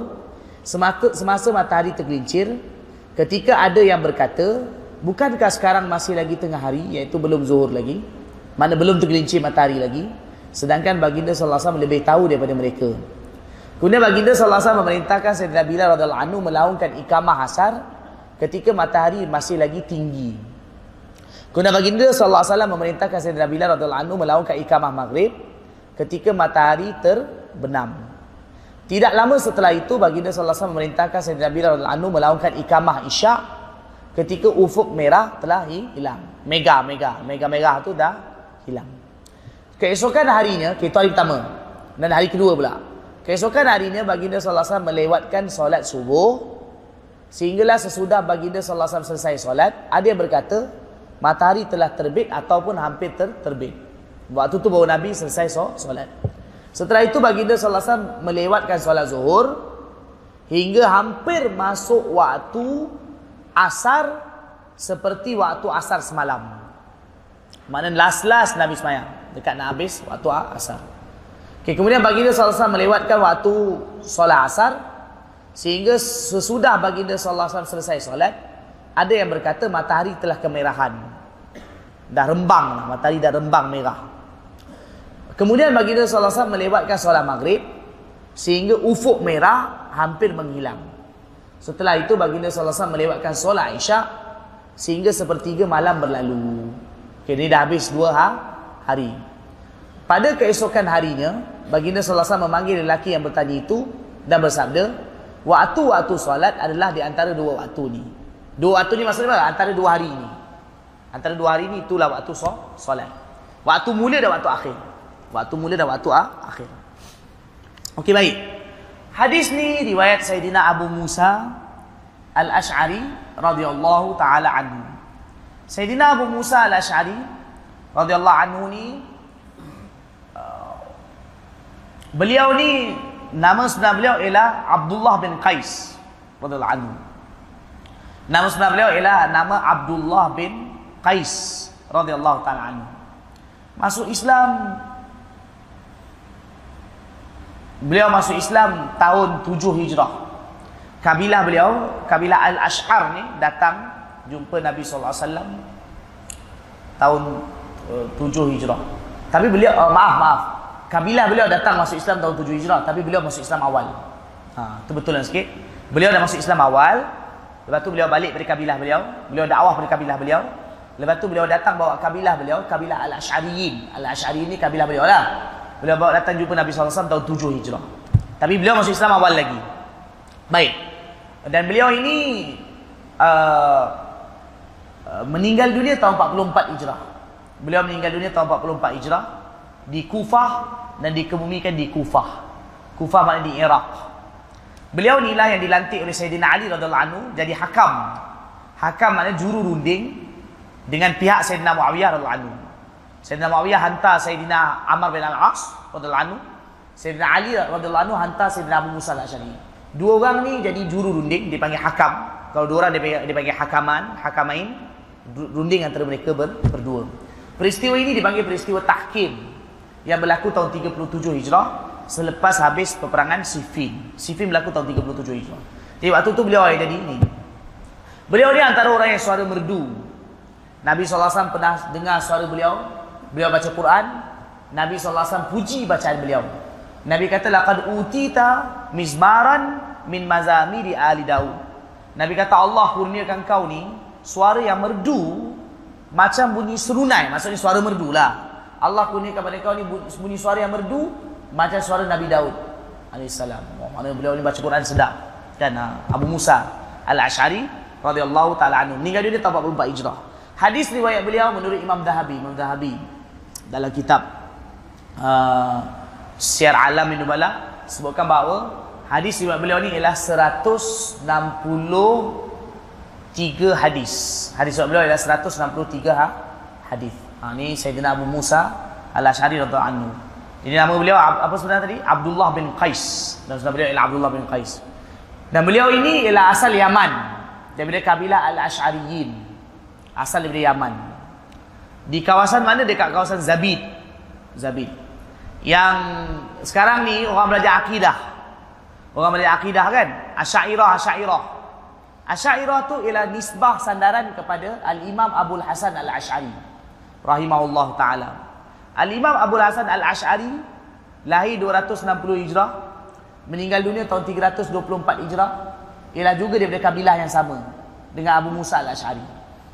semasa, semasa matahari tergelincir ketika ada yang berkata bukankah sekarang masih lagi tengah hari iaitu belum zuhur lagi? Mana belum tergelincir matahari lagi? Sedangkan baginda sallallahu alaihi lebih tahu daripada mereka. Kemudian baginda sallallahu alaihi memerintahkan Sayyidina Bilal radhiyallahu anhu melakukan iqamah asar ketika matahari masih lagi tinggi. Kemudian baginda sallallahu alaihi memerintahkan Sayyidina Bilal radhiyallahu anhu melakukan ikamah maghrib ketika matahari terbenam. Tidak lama setelah itu baginda sallallahu alaihi memerintahkan Sayyidina Bilal radhiyallahu anhu melakukan ikamah isyak ketika ufuk merah telah hilang. Mega mega mega merah tu dah hilang. Keesokan harinya, kita hari pertama dan hari kedua pula. Keesokan harinya baginda sallallahu alaihi melewatkan solat subuh sehinggalah sesudah baginda sallallahu alaihi selesai solat, ada yang berkata, matahari telah terbit ataupun hampir ter terbit. Waktu tu baru Nabi selesai solat. Setelah itu baginda sallallahu alaihi wasallam melewatkan solat zuhur hingga hampir masuk waktu asar seperti waktu asar semalam. Maknanya last-last Nabi semayang dekat nak habis waktu asar. Okay, kemudian baginda sallallahu alaihi wasallam melewatkan waktu solat asar sehingga sesudah baginda sallallahu alaihi wasallam selesai solat ada yang berkata matahari telah kemerahan. Dah rembang, matahari dah rembang merah. Kemudian baginda wasallam melewatkan solat maghrib sehingga ufuk merah hampir menghilang. Setelah itu baginda wasallam melewatkan solat isyak sehingga sepertiga malam berlalu. Okay, ini dah habis dua ha hari. Pada keesokan harinya, baginda wasallam memanggil lelaki yang bertanya itu dan bersabda, "Waktu-waktu solat adalah di antara dua waktu ni." Dua waktu ni maksudnya apa? Antara dua hari ni. Antara dua hari ni itulah waktu solat. Waktu mula dan waktu akhir. Waktu mula dan waktu akhir. Okey baik. Hadis ni riwayat Sayyidina Abu Musa Al-Ash'ari radhiyallahu taala anhu. Sayyidina Abu Musa Al-Ash'ari radhiyallahu anhu ni uh, beliau ni nama sebenar beliau ialah Abdullah bin Qais radhiyallahu anhu. Nama sebenar beliau ialah nama Abdullah bin Qais radhiyallahu taala anhu. Masuk Islam Beliau masuk Islam tahun 7 Hijrah. Kabilah beliau, kabilah Al-Ash'ar ni datang jumpa Nabi sallallahu alaihi wasallam. tahun uh, 7 Hijrah. Tapi beliau uh, maaf maaf. Kabilah beliau datang masuk Islam tahun 7 Hijrah, tapi beliau masuk Islam awal. Ha, itu betul sikit. Beliau dah masuk Islam awal. Lepas tu beliau balik dari kabilah beliau. Beliau dakwah dari kabilah beliau. Lepas tu beliau datang bawa kabilah beliau, kabilah Al-Asy'ariyin. Al-Asy'ari ini kabilah beliau lah. Beliau bawa datang jumpa Nabi SAW tahun 7 Hijrah. Tapi beliau masuk Islam awal lagi. Baik. Dan beliau ini uh, uh, meninggal dunia tahun 44 Hijrah. Beliau meninggal dunia tahun 44 Hijrah di Kufah dan dikebumikan di Kufah. Kufah maknanya di Iraq. Beliau inilah yang dilantik oleh Sayyidina Ali radhiyallahu anhu jadi hakam. Hakam maknanya juru runding dengan pihak Sayyidina Muawiyah radhiyallahu anhu. Sayyidina Muawiyah hantar Sayyidina Amr bin Al-As radhiyallahu anhu. Sayyidina Ali radhiyallahu anhu hantar Sayyidina Abu Musa al-Asy'ari. Dua orang ni jadi juru runding dipanggil hakam. Kalau dua orang dipanggil, dipanggil hakaman, hakamain, runding antara mereka ber, berdua. Peristiwa ini dipanggil peristiwa tahkim yang berlaku tahun 37 Hijrah selepas habis peperangan Siffin. Siffin berlaku tahun 37 Hijrah. Jadi waktu tu beliau ada di ini. Beliau ni antara orang yang suara merdu. Nabi SAW pernah dengar suara beliau. Beliau baca Quran. Nabi SAW puji bacaan beliau. Nabi kata, Laqad utita mizmaran min mazamiri ali Daud. Nabi kata, Allah kurniakan kau ni suara yang merdu macam bunyi serunai. Maksudnya suara merdu lah. Allah kurniakan kepada kau ni bunyi suara yang merdu macam suara Nabi Daud alaihissalam. Oh, mana beliau ni baca Quran sedap. Uh, Abu Musa Al-Asy'ari radhiyallahu taala anhu meninggal dunia tahun 44 Hijrah. Hadis riwayat beliau menurut Imam Dahabi, Imam Dahabi dalam kitab uh, Syiar Alam Nubala sebutkan bahawa hadis riwayat beliau ni ialah 163 hadis. Hadis riwayat beliau ialah 163 ha, hadis. Ha, ni Sayyidina Abu Musa Al-Asy'ari radhiyallahu anhu. Jadi nama beliau apa sebenarnya tadi? Abdullah bin Qais. Nama beliau ialah Abdullah bin Qais. Dan beliau ini ialah asal Yaman. Daripada kabilah Al-Ash'ariyin. Asal daripada Yaman. Di kawasan mana? Dekat kawasan Zabid. Zabid. Yang sekarang ni orang belajar akidah. Orang belajar akidah kan? Asy'ariyah, Asy'ariyah. Asy'ariyah tu ialah nisbah sandaran kepada Al-Imam Abdul Hasan Al-Asy'ari. Rahimahullah ta'ala. Al-Imam Abu Hasan Al-Ash'ari lahir 260 Hijrah, meninggal dunia tahun 324 Hijrah, ialah juga daripada kabilah yang sama dengan Abu Musa Al-Ash'ari.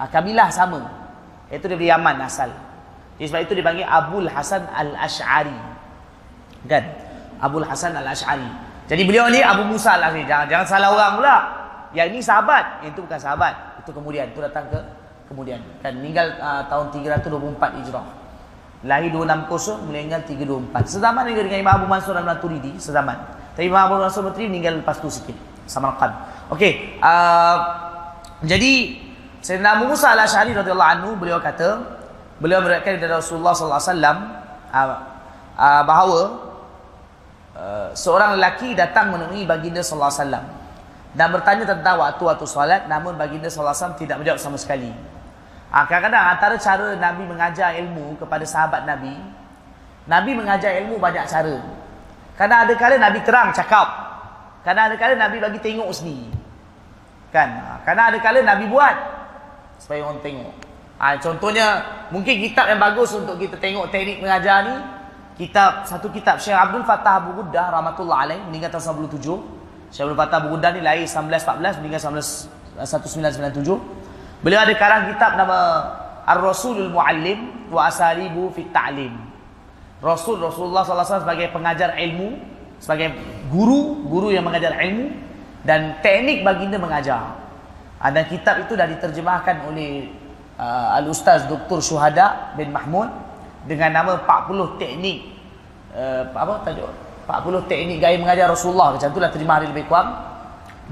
Ha, kabilah sama. Itu daripada Yaman asal. Jadi sebab itu dipanggil Abu Hasan Al-Ash'ari. Kan? Abu Hasan Al-Ash'ari. Jadi beliau ni Abu Musa Al-Ash'ari. Jangan, jangan salah orang pula. Yang ini sahabat. Yang itu bukan sahabat. Itu kemudian. Itu datang ke kemudian. Kan meninggal uh, tahun 324 Hijrah. Lahir 260, meninggal 324. Sezaman juga dengan Imam Abu Mansur Al-Maturidi, sezaman. Tapi Imam Abu Mansur Al-Maturidi meninggal lepas tu sikit. Samarqand. Okey, uh, jadi Sayyidina Abu Musa Al-Asy'ari radhiyallahu anhu beliau kata, beliau meriwayatkan dari Rasulullah sallallahu alaihi wasallam uh, uh, bahawa uh, seorang lelaki datang menemui baginda sallallahu alaihi wasallam dan bertanya tentang waktu-waktu solat namun baginda sallallahu alaihi wasallam tidak menjawab sama sekali. Ha, kadang-kadang antara cara Nabi mengajar ilmu kepada sahabat Nabi, Nabi mengajar ilmu banyak cara. Kadang ada kala Nabi terang cakap. Kadang ada kala Nabi bagi tengok sendiri. Kan? Ha, kadang ada kala Nabi buat supaya orang tengok. Ha, contohnya, mungkin kitab yang bagus untuk kita tengok teknik mengajar ni, kitab satu kitab Syekh Abdul Fattah Abu Guddah rahmatullah alaih meninggal tahun 97. Syekh Abdul Fattah Abu Guddah ni lahir 1914 meninggal 19 1997. Beliau ada karang kitab nama Ar-Rasulul Muallim wa Asalibu fit Ta'lim. Rasul Rasulullah wasallam sebagai pengajar ilmu, sebagai guru, guru yang mengajar ilmu dan teknik baginda mengajar. Dan kitab itu dah diterjemahkan oleh uh, Al-Ustaz Dr. Syuhada bin Mahmud dengan nama 40 teknik uh, apa tajuk? 40 teknik gaya mengajar Rasulullah. Macam itulah terjemah hari lebih kurang.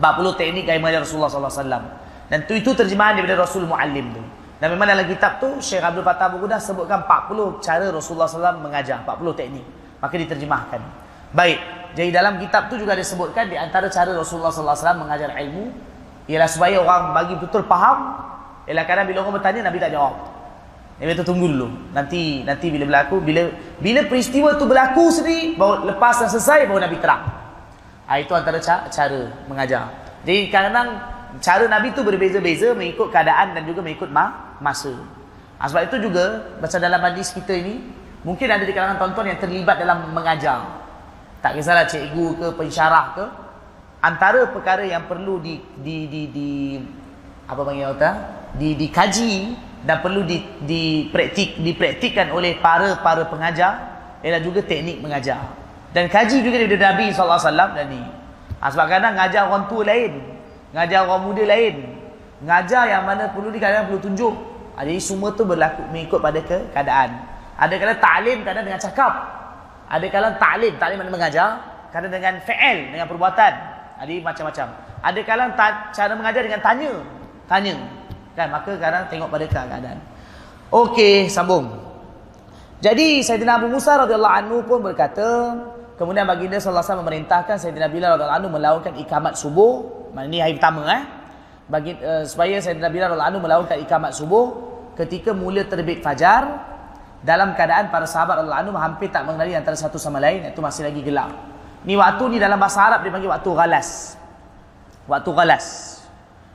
40 teknik gaya mengajar Rasulullah wasallam. Dan tu itu terjemahan daripada Rasul Muallim tu. Dan memang dalam kitab tu Syekh Abdul Fattah Abu Qudah sebutkan 40 cara Rasulullah SAW mengajar, 40 teknik. Maka diterjemahkan. Baik. Jadi dalam kitab tu juga disebutkan di antara cara Rasulullah SAW mengajar ilmu ialah supaya orang bagi betul faham ialah kadang bila orang bertanya Nabi tak jawab. Nabi tu tunggu dulu. Nanti nanti bila berlaku bila bila peristiwa tu berlaku sendiri baru lepas dan selesai baru Nabi terang. Ha, itu antara cara mengajar. Jadi kadang-kadang cara Nabi tu berbeza-beza mengikut keadaan dan juga mengikut ma masa. Ha, sebab itu juga macam dalam hadis kita ini mungkin ada di kalangan tuan-tuan yang terlibat dalam mengajar. Tak kisahlah cikgu ke pensyarah ke antara perkara yang perlu di di di, di apa panggil kata di dikaji dan perlu di dipraktik dipraktikkan oleh para para pengajar ialah juga teknik mengajar. Dan kaji juga daripada Nabi sallallahu alaihi wasallam dan ni. Ha, sebab kadang ngajar orang tua lain, ngajar orang muda lain. Ngajar yang mana perlu di kadang perlu tunjuk Ha, jadi semua tu berlaku mengikut pada keadaan. Ada kala ta'lim kadang dengan cakap. Ada kala ta'lim, ta'lim maknanya mengajar, kadang dengan fi'il, dengan perbuatan. Jadi macam-macam. Ada kala cara mengajar dengan tanya. Tanya. Kan maka kadang tengok pada keadaan. Okey, sambung. Jadi Sayyidina Abu Musa radhiyallahu anhu pun berkata, kemudian baginda sallallahu alaihi wasallam memerintahkan Sayyidina Bilal radhiyallahu anhu melakukan ikamat subuh. Maknanya hari pertama eh bagi uh, supaya Sayyidina Bilal radhiyallahu anhu melakukan ikamat subuh ketika mula terbit fajar dalam keadaan para sahabat radhiyallahu anhu hampir tak mengenali antara satu sama lain itu masih lagi gelap. Ni waktu ni dalam bahasa Arab dipanggil waktu ghalas. Waktu ghalas.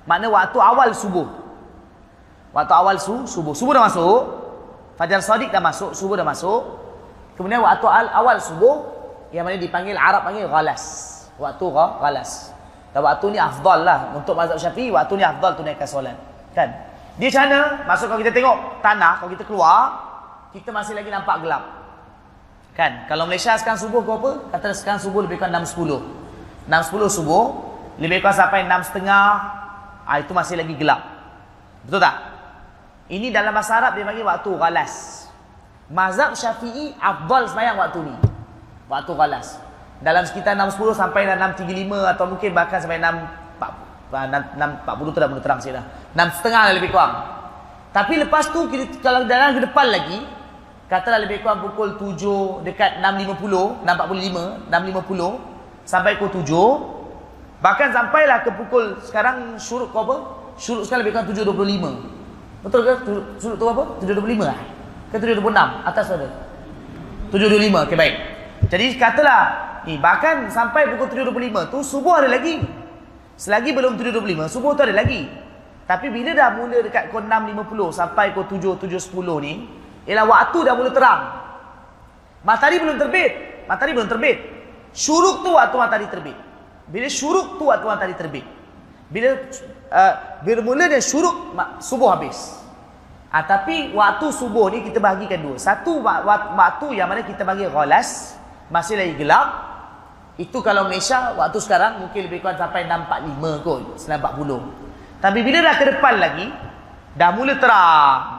Makna waktu awal subuh. Waktu awal su, subuh. Subuh dah masuk. Fajar Sadiq dah masuk, subuh dah masuk. Kemudian waktu awal subuh yang mana dipanggil Arab panggil ghalas. Waktu ghalas. Dan waktu ni afdal lah. Untuk mazhab syafi'i, waktu ni afdal tunaikan solat. Kan? Dia macam mana? Maksud kalau kita tengok tanah, kalau kita keluar, kita masih lagi nampak gelap. Kan? Kalau Malaysia sekarang subuh ke apa? Kata sekarang subuh lebih kurang 6.10. 6.10 subuh, lebih kurang sampai 6.30, ah, itu masih lagi gelap. Betul tak? Ini dalam bahasa Arab dia panggil waktu ghalas. Mazhab syafi'i afdal semayang waktu ni. Waktu ghalas dalam sekitar 6.10 sampai 6.35 atau mungkin bahkan sampai 6.40 tu dah mula terang sikit dah 6.30 lah lebih kurang tapi lepas tu kalau dalam ke depan lagi katalah lebih kurang pukul 7 dekat 6.50 6.45 6.50 sampai pukul 7 bahkan sampailah ke pukul sekarang syuruk ke apa? Syuruk sekarang lebih kurang 7.25 betul ke? Syuruk tu apa? 7.25 lah. Ke 7.26 atas ada. 7.25 ok baik. Jadi katalah Ni bahkan sampai pukul 7.25 tu subuh ada lagi. Selagi belum 7.25 subuh tu ada lagi. Tapi bila dah mula dekat pukul 6.50 sampai pukul 7, 7.10 ni, ialah waktu dah mula terang. Matahari belum terbit. Matahari belum terbit. Syuruk tu waktu matahari terbit. Bila syuruk tu waktu matahari terbit. Bila uh, bila mula dia syuruk subuh habis. Ah, tapi waktu subuh ni kita bahagikan dua. Satu waktu yang mana kita bagi ghalas, masih lagi gelap. Itu kalau Malaysia waktu sekarang mungkin lebih kurang sampai 6.45 kot, 9.40. Tapi bila dah ke depan lagi, dah mula terang.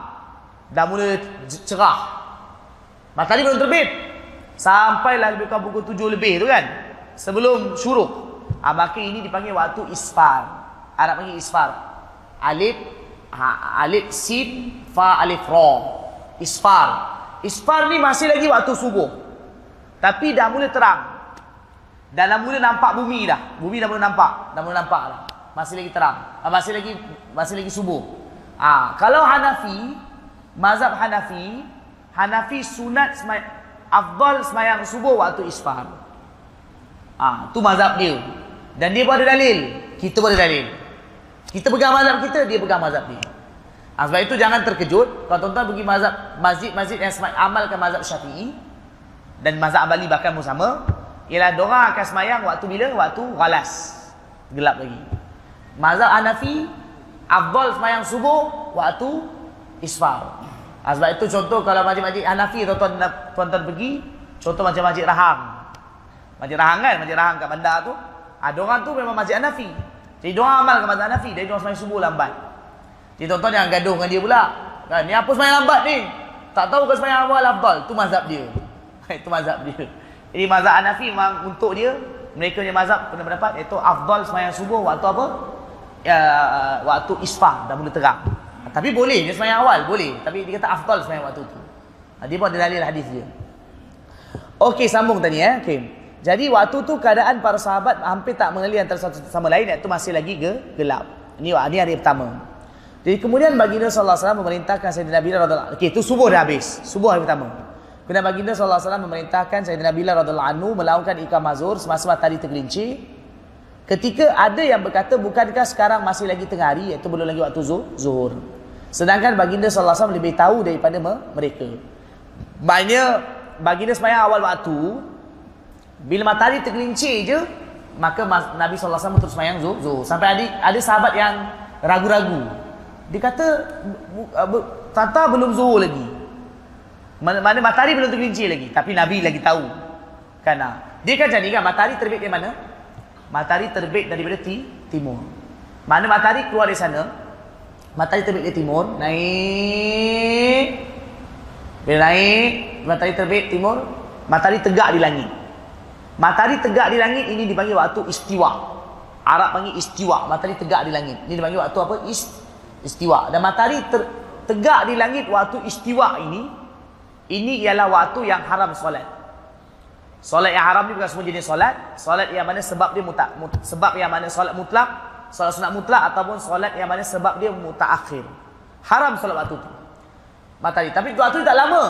Dah mula cerah. Matahari belum terbit. Sampailah lebih kurang pukul 7 lebih tu kan. Sebelum syuruk. Ha, maka ini dipanggil waktu isfar. Arab panggil isfar. Alif ha, alif sin fa alif ra. Isfar. Isfar ni masih lagi waktu subuh. Tapi dah mula terang. Dan dah mula nampak bumi dah. Bumi dah mula nampak. Dah mula nampak dah. Masih lagi terang. Ah, masih lagi masih lagi subuh. Ah, kalau Hanafi, mazhab Hanafi, Hanafi sunat semay afdal semayang subuh waktu isfar. Ah, tu mazhab dia. Dan dia pun ada dalil. Kita pun ada dalil. Kita pegang mazhab kita, dia pegang mazhab dia. Ah, sebab itu jangan terkejut kalau tuan-tuan pergi mazhab masjid-masjid yang amalkan mazhab Syafi'i dan mazhab Ambali bahkan pun sama, ialah doa akan semayang waktu bila? Waktu galas. Gelap lagi. Mazhab Hanafi, afdal semayang subuh waktu isfar. Ha, sebab itu contoh kalau majlis-majlis Hanafi tuan-tuan pergi, contoh macam majlis Rahang. Majlis Rahang kan? Majlis Rahang kat bandar tu. Ha, orang tu memang majlis Hanafi. Jadi doa amal ke mazhab Hanafi, dia doa semayang subuh lambat. Jadi tuan-tuan jangan gaduh dengan dia pula. Kan? Ni apa semayang lambat ni? Tak tahu ke semayang awal afdal? Itu mazhab dia. Itu mazhab dia. Jadi mazhab Hanafi memang untuk dia mereka punya mazhab pernah pendapat iaitu afdal sembahyang subuh waktu apa? Ya, waktu isfar dah mula terang. Tapi boleh dia sembahyang awal, boleh. Tapi dia kata afdal sembahyang waktu tu. Ha, dia pun ada dalil hadis dia. Okey, sambung tadi eh. Okey. Jadi waktu tu keadaan para sahabat hampir tak mengenali antara satu sama lain iaitu masih lagi ge, gelap. Ini ini hari pertama. Jadi kemudian baginda sallallahu alaihi wasallam memerintahkan Sayyidina Bilal radhiyallahu Okey, itu subuh dah habis. Subuh hari pertama. Kemudian baginda SAW memerintahkan Sayyidina Bilal radhiallahu anhu melakukan ikam mazur semasa matahari tergelincir. Ketika ada yang berkata bukankah sekarang masih lagi tengah hari iaitu belum lagi waktu zuhur. Sedangkan baginda sallallahu alaihi wasallam lebih tahu daripada mereka. Maknanya baginda sembahyang awal waktu bila matahari tergelincir je maka Nabi sallallahu alaihi wasallam terus sembahyang zuhur. Sampai ada ada sahabat yang ragu-ragu. Dia kata tata belum zuhur lagi. Mana, matahari belum tergelincir lagi, tapi Nabi lagi tahu. Kan? Dia kan jadi kan matahari terbit dari mana? Matahari terbit daripada ti, timur. Mana matahari keluar dari sana, matahari terbit dari timur, naik. Bila naik, matahari terbit timur, matahari tegak di langit. Matahari tegak di langit ini dipanggil waktu istiwa. Arab panggil istiwa, matahari tegak di langit. Ini dipanggil waktu apa? istiwa. Dan matahari ter, tegak di langit waktu istiwa ini, ini ialah waktu yang haram solat. Solat yang haram ni bukan semua jenis solat. Solat yang mana sebab dia mutak, mut, sebab yang mana solat mutlak, solat sunat mutlak ataupun solat yang mana sebab dia mutaakhir. Haram solat waktu tu. Matahari. Tapi waktu tu tak lama.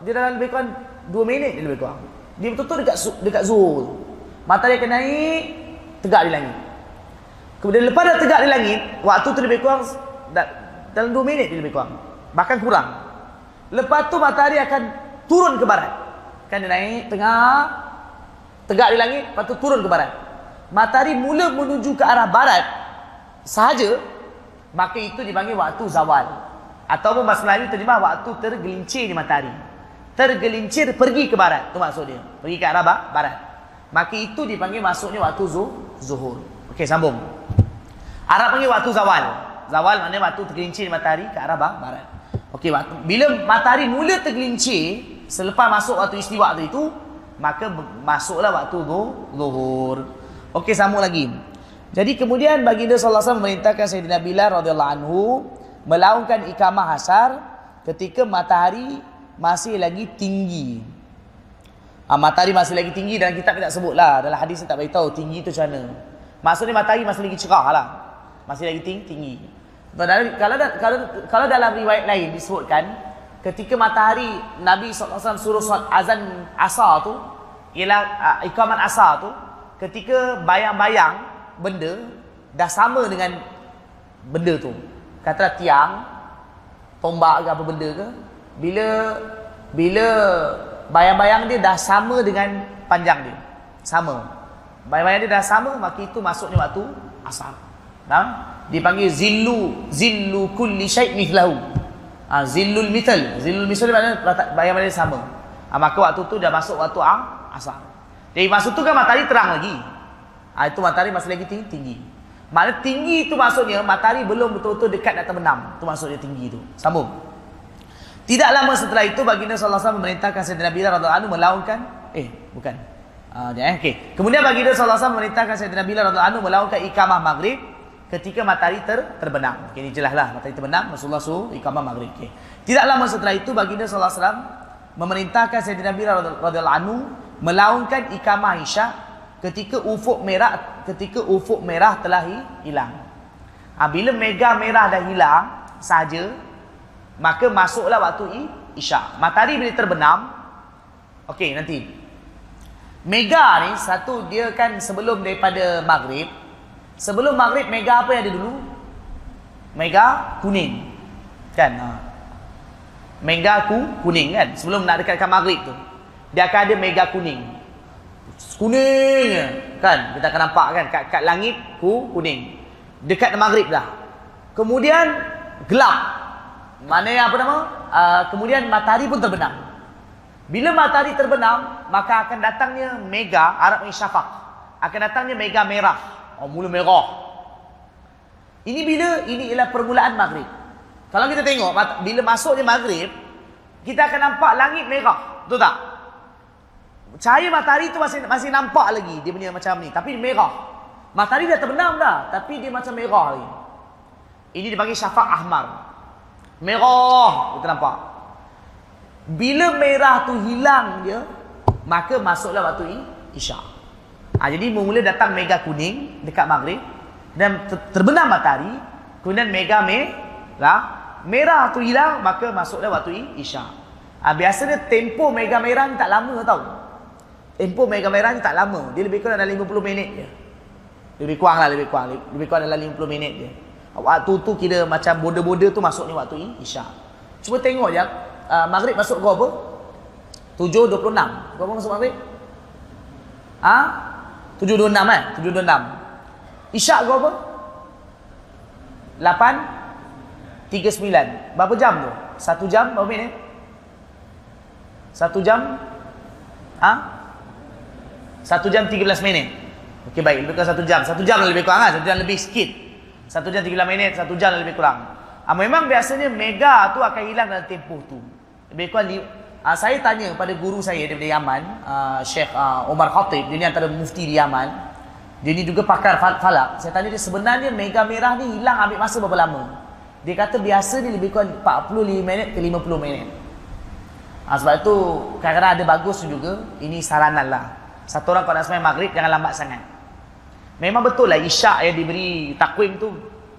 Dia dalam lebih kurang 2 minit dia lebih kurang. Dia betul-betul dekat dekat zuhur. Matahari akan naik tegak di langit. Kemudian lepas dah tegak di langit, waktu tu lebih kurang dalam 2 minit dia lebih kurang. Bahkan kurang. Lepas tu matahari akan turun ke barat. Kan dia naik tengah tegak di langit, lepas tu turun ke barat. Matahari mula menuju ke arah barat sahaja, maka itu dipanggil waktu zawal. Ataupun bahasa Melayu terjemah waktu tergelincir di matahari. Tergelincir pergi ke barat. Itu maksud dia. Pergi ke arah barat. Maka itu dipanggil masuknya waktu zuhur. Okey, sambung. Arab panggil waktu zawal. Zawal maknanya waktu tergelincir di matahari ke arah barat. Okey, bila matahari mula tergelincir selepas masuk waktu istiwa tu itu, maka masuklah waktu zuhur. Okey, sambung lagi. Jadi kemudian baginda sallallahu alaihi wasallam memerintahkan Sayyidina Bilal radhiyallahu anhu melaungkan ikamah asar ketika matahari masih lagi tinggi. Ha, matahari masih lagi tinggi dalam kitab tidak sebutlah. Dalam hadis tak beritahu tinggi tu macam mana. Maksudnya matahari masih lagi cerah lah. Masih lagi tinggi. tinggi. Kalau, kalau, kalau dalam riwayat lain disebutkan ketika matahari Nabi SAW suruh solat azan asar tu ialah uh, ikamat asar tu ketika bayang-bayang benda dah sama dengan benda tu. Katalah tiang tombak ke apa benda ke bila bila bayang-bayang dia dah sama dengan panjang dia. Sama. Bayang-bayang dia dah sama maka itu masuknya waktu asar. Nah dipanggil zillu zillu kulli syai' mithlahu ha, zillul mithal zillul mithal maknanya bayang dia sama ha, maka waktu tu dah masuk waktu ah, asar jadi masuk tu kan matahari terang lagi ha, itu matahari masih lagi tinggi, tinggi. Maknanya tinggi itu maksudnya matahari belum betul-betul dekat nak terbenam. Itu maksudnya tinggi itu. Sambung. Tidak lama setelah itu baginda sallallahu alaihi memerintahkan Sayyidina Bilal radhiyallahu anhu melaungkan eh bukan. Ah uh, eh okey. Kemudian baginda sallallahu alaihi memerintahkan Sayyidina Bilal radhiyallahu anhu melaungkan ikamah maghrib ketika matahari ter terbenam. Okay, ini jelaslah matahari terbenam Rasulullah suruh ikamah maghrib. Okay. Tidak lama setelah itu baginda sallallahu alaihi wasallam memerintahkan Sayyidina Bilal radhiyallahu anhu melaungkan ikamah isya ketika ufuk merah ketika ufuk merah telah hilang. Ha, bila mega merah dah hilang saja maka masuklah waktu isyak. Matahari bila terbenam okey nanti. Mega ni satu dia kan sebelum daripada maghrib. Sebelum maghrib mega apa yang ada dulu? Mega kuning. Kan? Ha. Mega ku kuning kan? Sebelum nak dekatkan maghrib tu. Dia akan ada mega kuning kuning kan kita akan nampak kan kat, kat langit ku kuning dekat maghrib dah kemudian gelap mana yang apa nama uh, kemudian matahari pun terbenam bila matahari terbenam maka akan datangnya mega Arab syafaq akan datangnya mega merah oh mula merah ini bila ini ialah permulaan maghrib kalau kita tengok bila masuknya maghrib kita akan nampak langit merah betul tak Cahaya matahari tu masih masih nampak lagi dia punya macam ni tapi merah. Matahari dah terbenam dah tapi dia macam merah lagi. Ini dipanggil syafaq ahmar. Merah kita nampak. Bila merah tu hilang dia maka masuklah waktu isyak. Ha, jadi mula datang mega kuning dekat maghrib dan terbenam matahari kemudian mega merah merah tu hilang maka masuklah waktu isyak. Ha, biasanya tempo mega merah ni tak lama tau. Tempoh mega merah ni tak lama. Dia lebih kurang dalam 50 minit je. Lebih kurang lah, lebih kurang. Lebih kurang dalam 50 minit je. Waktu tu kira macam border-border tu masuk ni waktu Isyak. Cuba tengok je uh, maghrib masuk kau apa? 7.26. Berapa masuk maghrib? Ha? 7.26 eh? 7.26. Isyak kau apa? 8.39. Berapa jam tu? Satu jam berapa minit? Satu jam? Ha? Satu jam 13 minit. Okey baik, lebih kurang satu jam. Satu jam lebih kurang kan? Satu jam lebih sikit. Satu jam 13 minit, satu jam lebih kurang. Ha, memang biasanya mega tu akan hilang dalam tempoh tu. Lebih kurang uh, saya tanya pada guru saya daripada Yaman, uh, Sheikh uh, Omar Khatib, dia ni antara mufti di Yaman. Dia ni juga pakar falak. Saya tanya dia sebenarnya mega merah ni hilang ambil masa berapa lama? Dia kata biasa ni lebih kurang 45 minit ke 50 minit. Ha, sebab itu kadang-kadang ada bagus juga. Ini saranan lah. Satu orang kalau nak sembahyang maghrib jangan lambat sangat. Memang betul lah isyak yang diberi takwim tu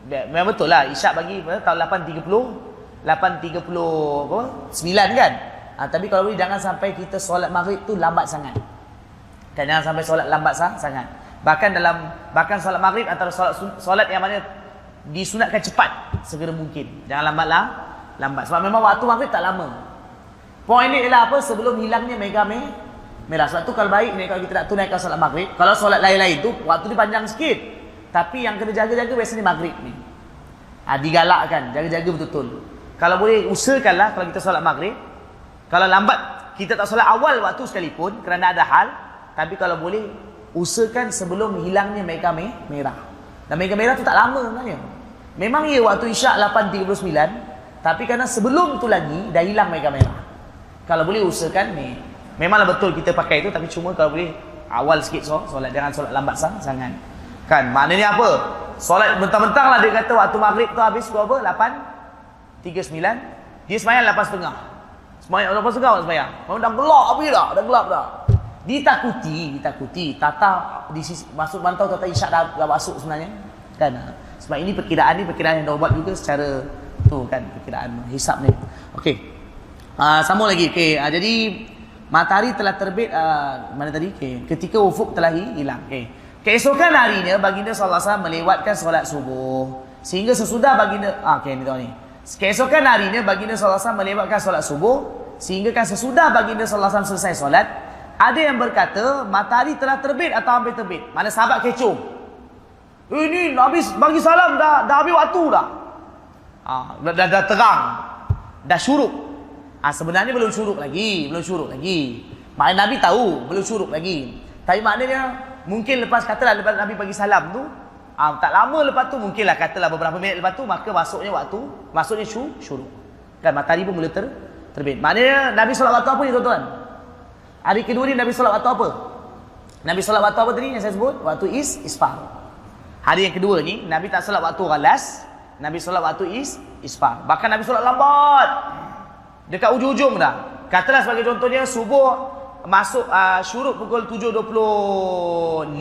memang betul lah isyak bagi tahun 8.30 8.30 apa 9 kan ha, tapi kalau boleh jangan sampai kita solat maghrib tu lambat sangat kan jangan sampai solat lambat sah, sangat bahkan dalam bahkan solat maghrib antara solat solat yang mana disunatkan cepat segera mungkin jangan lambat lah lambat sebab memang waktu maghrib tak lama poin ni ialah apa sebelum hilangnya mega me merah. Sebab tu kalau baik ni kalau kita nak tunaikan solat maghrib, kalau solat lain-lain tu waktu dia panjang sikit. Tapi yang kena jaga-jaga biasanya maghrib ni. Ha, digalakkan, jaga-jaga betul-betul. Kalau boleh usahakanlah kalau kita solat maghrib. Kalau lambat kita tak solat awal waktu sekalipun kerana ada hal, tapi kalau boleh usahakan sebelum hilangnya mega merah. Dan mega merah tu tak lama sebenarnya. Memang ia waktu Isyak 8.39, tapi kerana sebelum tu lagi dah hilang mega merah. Kalau boleh usahakan ni Memanglah betul kita pakai itu tapi cuma kalau boleh awal sikit so, solat jangan solat lambat sang, sangat. Kan? Maknanya apa? Solat mentang-mentang lah dia kata waktu maghrib tu habis pukul apa? 8 39 dia sembahyang 8 setengah. Sembahyang 8 setengah sembahyang. Memang dah gelap api dah, dah gelap dah. Ditakuti, ditakuti. Tata di sisi masuk mantau tata isyak dah, dah masuk sebenarnya. Kan? Sebab ini perkiraan ni perkiraan yang dah buat juga secara tu kan perkiraan hisap ni. Okey. Uh, sambung lagi. Okey. Uh, jadi matahari telah terbit uh, mana tadi okay. ketika ufuk telah hilang okay. keesokan harinya baginda wasallam melewatkan solat subuh sehingga sesudah baginda ah okey ni tahu ni keesokan harinya baginda wasallam melewatkan solat subuh sehingga kan sesudah baginda wasallam selesai solat ada yang berkata matahari telah terbit atau hampir terbit? Mana sahabat kecoh. Ini Nabi bagi salam dah dah habis waktu dah. Ah dah, dah, dah terang. Dah syuruk. Ah sebenarnya belum syuruk lagi, belum syuruk lagi. Maknanya Nabi tahu belum syuruk lagi. Tapi maknanya mungkin lepas katalah lepas Nabi bagi salam tu, ah tak lama lepas tu mungkinlah katalah beberapa minit lepas tu maka masuknya waktu, masuknya syur, syuruk. Dan matahari pun mula ter, terbit. Maknanya Nabi solat waktu apa ni tuan-tuan? Hari kedua ni Nabi solat waktu apa? Nabi solat waktu apa tadi yang saya sebut? Waktu is isfar. Hari yang kedua ni Nabi tak solat waktu galas, Nabi solat waktu is isfar. Bahkan Nabi solat lambat dekat ujung-ujung dah. Katalah sebagai contohnya subuh masuk uh, syuruk pukul 7.25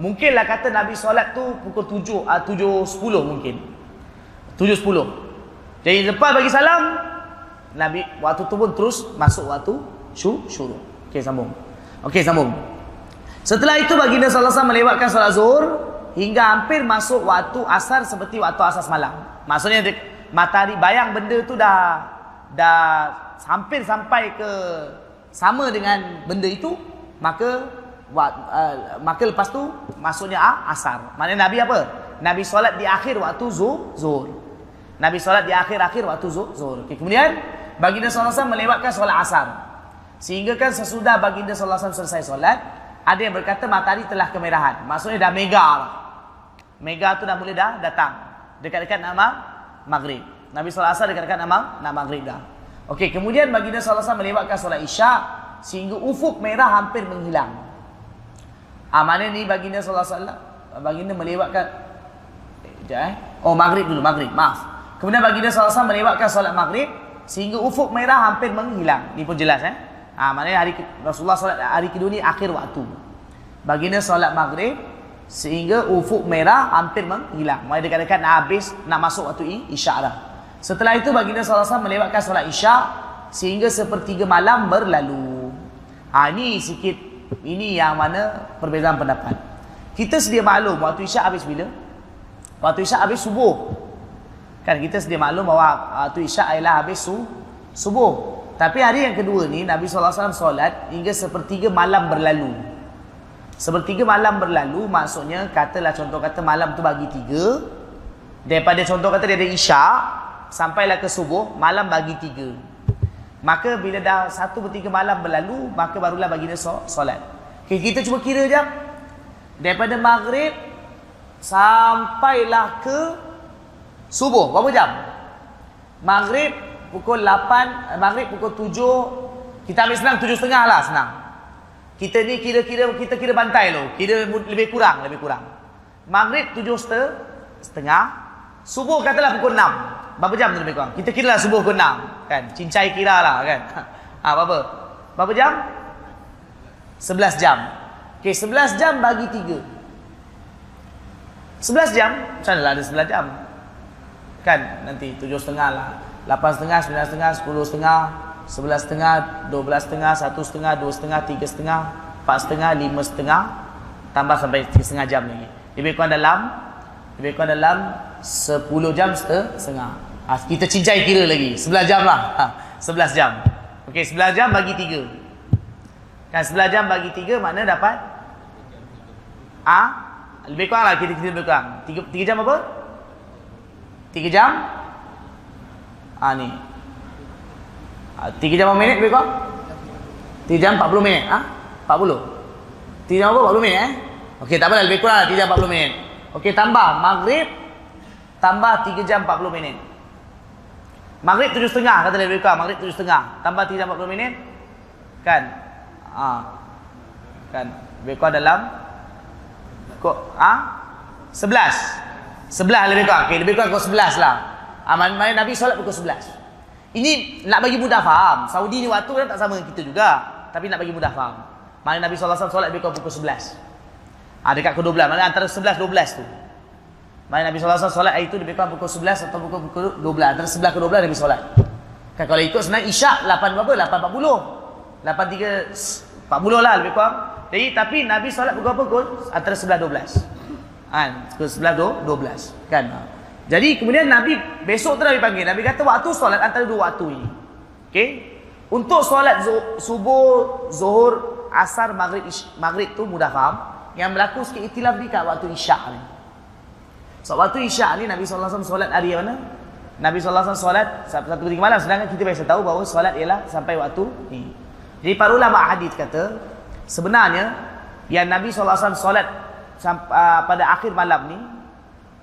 mungkinlah kata Nabi solat tu pukul 7 uh, 7.10 mungkin. 7.10 jadi lepas bagi salam Nabi waktu tu pun terus masuk waktu syur, syuruk ok sambung. Ok sambung. Setelah itu baginda sallallahu alaihi melewatkan solat zuhur hingga hampir masuk waktu asar seperti waktu asar semalam. Maksudnya matahari bayang benda tu dah dah hampir sampai ke sama dengan benda itu maka uh, maka lepas tu masuknya ah, asar. Maknanya nabi apa? Nabi solat di akhir waktu zuhur. Nabi solat di akhir-akhir waktu zuhur. Okay. kemudian baginda sallallahu melewatkan solat asar. Sehingga kan sesudah baginda sallallahu selesai solat ada yang berkata matahari telah kemerahan. Maksudnya dah mega lah. Mega tu dah mula dah datang. Dekat-dekat nama maghrib. Nabi sallallahu alaihi wasallam dekat nama nama maghrib dah. Okey, kemudian baginda sallallahu alaihi melewatkan solat Isyak sehingga ufuk merah hampir menghilang. Ah mana ni baginda sallallahu alaihi wasallam? Baginda melewatkan eh, eh. Oh, maghrib dulu, maghrib. Maaf. Kemudian baginda sallallahu alaihi wasallam melewatkan solat maghrib sehingga ufuk merah hampir menghilang. Ni pun jelas eh. Ah maknanya hari Rasulullah solat hari kedua ni akhir waktu. Baginda solat maghrib sehingga ufuk merah hampir menghilang. Mai dekat-dekat nak habis nak masuk waktu isyak dah. Setelah itu baginda SAW melewatkan solat isyak sehingga sepertiga malam berlalu. Ha, ini sikit, ini yang mana perbezaan pendapat. Kita sedia maklum waktu isyak habis bila? Waktu isyak habis subuh. Kan kita sedia maklum bahawa waktu isyak adalah habis su subuh. Tapi hari yang kedua ni Nabi SAW solat hingga sepertiga malam berlalu. Sepertiga malam berlalu maksudnya katalah contoh kata malam tu bagi tiga. Daripada contoh kata dia ada isyak sampailah ke subuh malam bagi tiga. Maka bila dah satu bertiga malam berlalu maka barulah bagi dia solat. Okay, kita cuba kira jap. Daripada maghrib sampailah ke subuh berapa jam? Maghrib pukul 8, eh, maghrib pukul 7, kita ambil senang 7 setengah lah senang. Kita ni kira-kira kita kira bantai loh, kira lebih kurang, lebih kurang. Maghrib 7 setengah, subuh katalah pukul 6. Berapa jam tu lebih kurang? Kita kira lah subuh pukul 6, kan? Cincai kira lah kan. Ha, berapa? Berapa jam? 11 jam. Okey, 11 jam bagi 3. 11 jam, macam mana lah ada 11 jam? Kan nanti 7 setengah lah. Lapan setengah, sembilan setengah, sepuluh setengah, sebelas setengah, dua belas setengah, satu setengah, dua setengah, tiga setengah, empat setengah, lima setengah, tambah sampai tiga setengah jam lagi. Lebih kurang dalam, lebih kurang dalam sepuluh jam setengah. Ha, kita cincai kira lagi, sebelas jam lah. Ha, sebelas jam. Okey, sebelas jam bagi tiga. Kan sebelas jam bagi tiga, mana dapat? Ah, ha? Lebih kurang lah kita, kita lebih kurang. Tiga, tiga jam apa? Tiga jam? Ha ni. Ha, 3 jam berapa minit lebih kurang? 3 jam 40 minit. Ha? 40. 3 jam apa? 40 minit eh? Okey, tak apalah lebih kurang 3 jam 40 minit. Okey, tambah maghrib tambah 3 jam 40 minit. Maghrib 7.30 kata lebih kurang, maghrib 7.30 tambah 3 jam 40 minit. Kan? Ha. Kan? Lebih kurang dalam kok ah ha? 11. 11 lebih kurang. Okey, lebih kurang kok 11 lah. Aman mana Nabi solat pukul 11. Ini nak bagi mudah faham. Saudi ni waktu kan tak sama dengan kita juga. Tapi nak bagi mudah faham. Mana Nabi SAW solat lebih kurang pukul 11. Ha, dekat pukul 12. Mana antara 11 12 tu. Mana Nabi SAW solat itu lebih kurang pukul 11 atau pukul, pukul 12. Antara 11 ke 12 Nabi solat. Kan kalau ikut senang isyak 8 berapa? 8.40. 8.3 40 lah lebih kurang. Jadi tapi Nabi solat pukul apa? Pukul antara 11 12. Kan? Pukul 11 12. Kan? Jadi kemudian Nabi besok tu Nabi panggil. Nabi kata waktu solat antara dua waktu ini. Okey. Untuk solat subuh, zuhur, asar, maghrib, maghrib tu mudah faham. Yang berlaku sikit itilaf ni kat waktu isyak ni. So waktu isyak ni Nabi SAW solat hari mana? Nabi SAW solat satu tiga malam. Sedangkan kita biasa tahu bahawa solat ialah sampai waktu ni. Jadi para ulama hadis kata sebenarnya yang Nabi SAW solat uh, pada akhir malam ni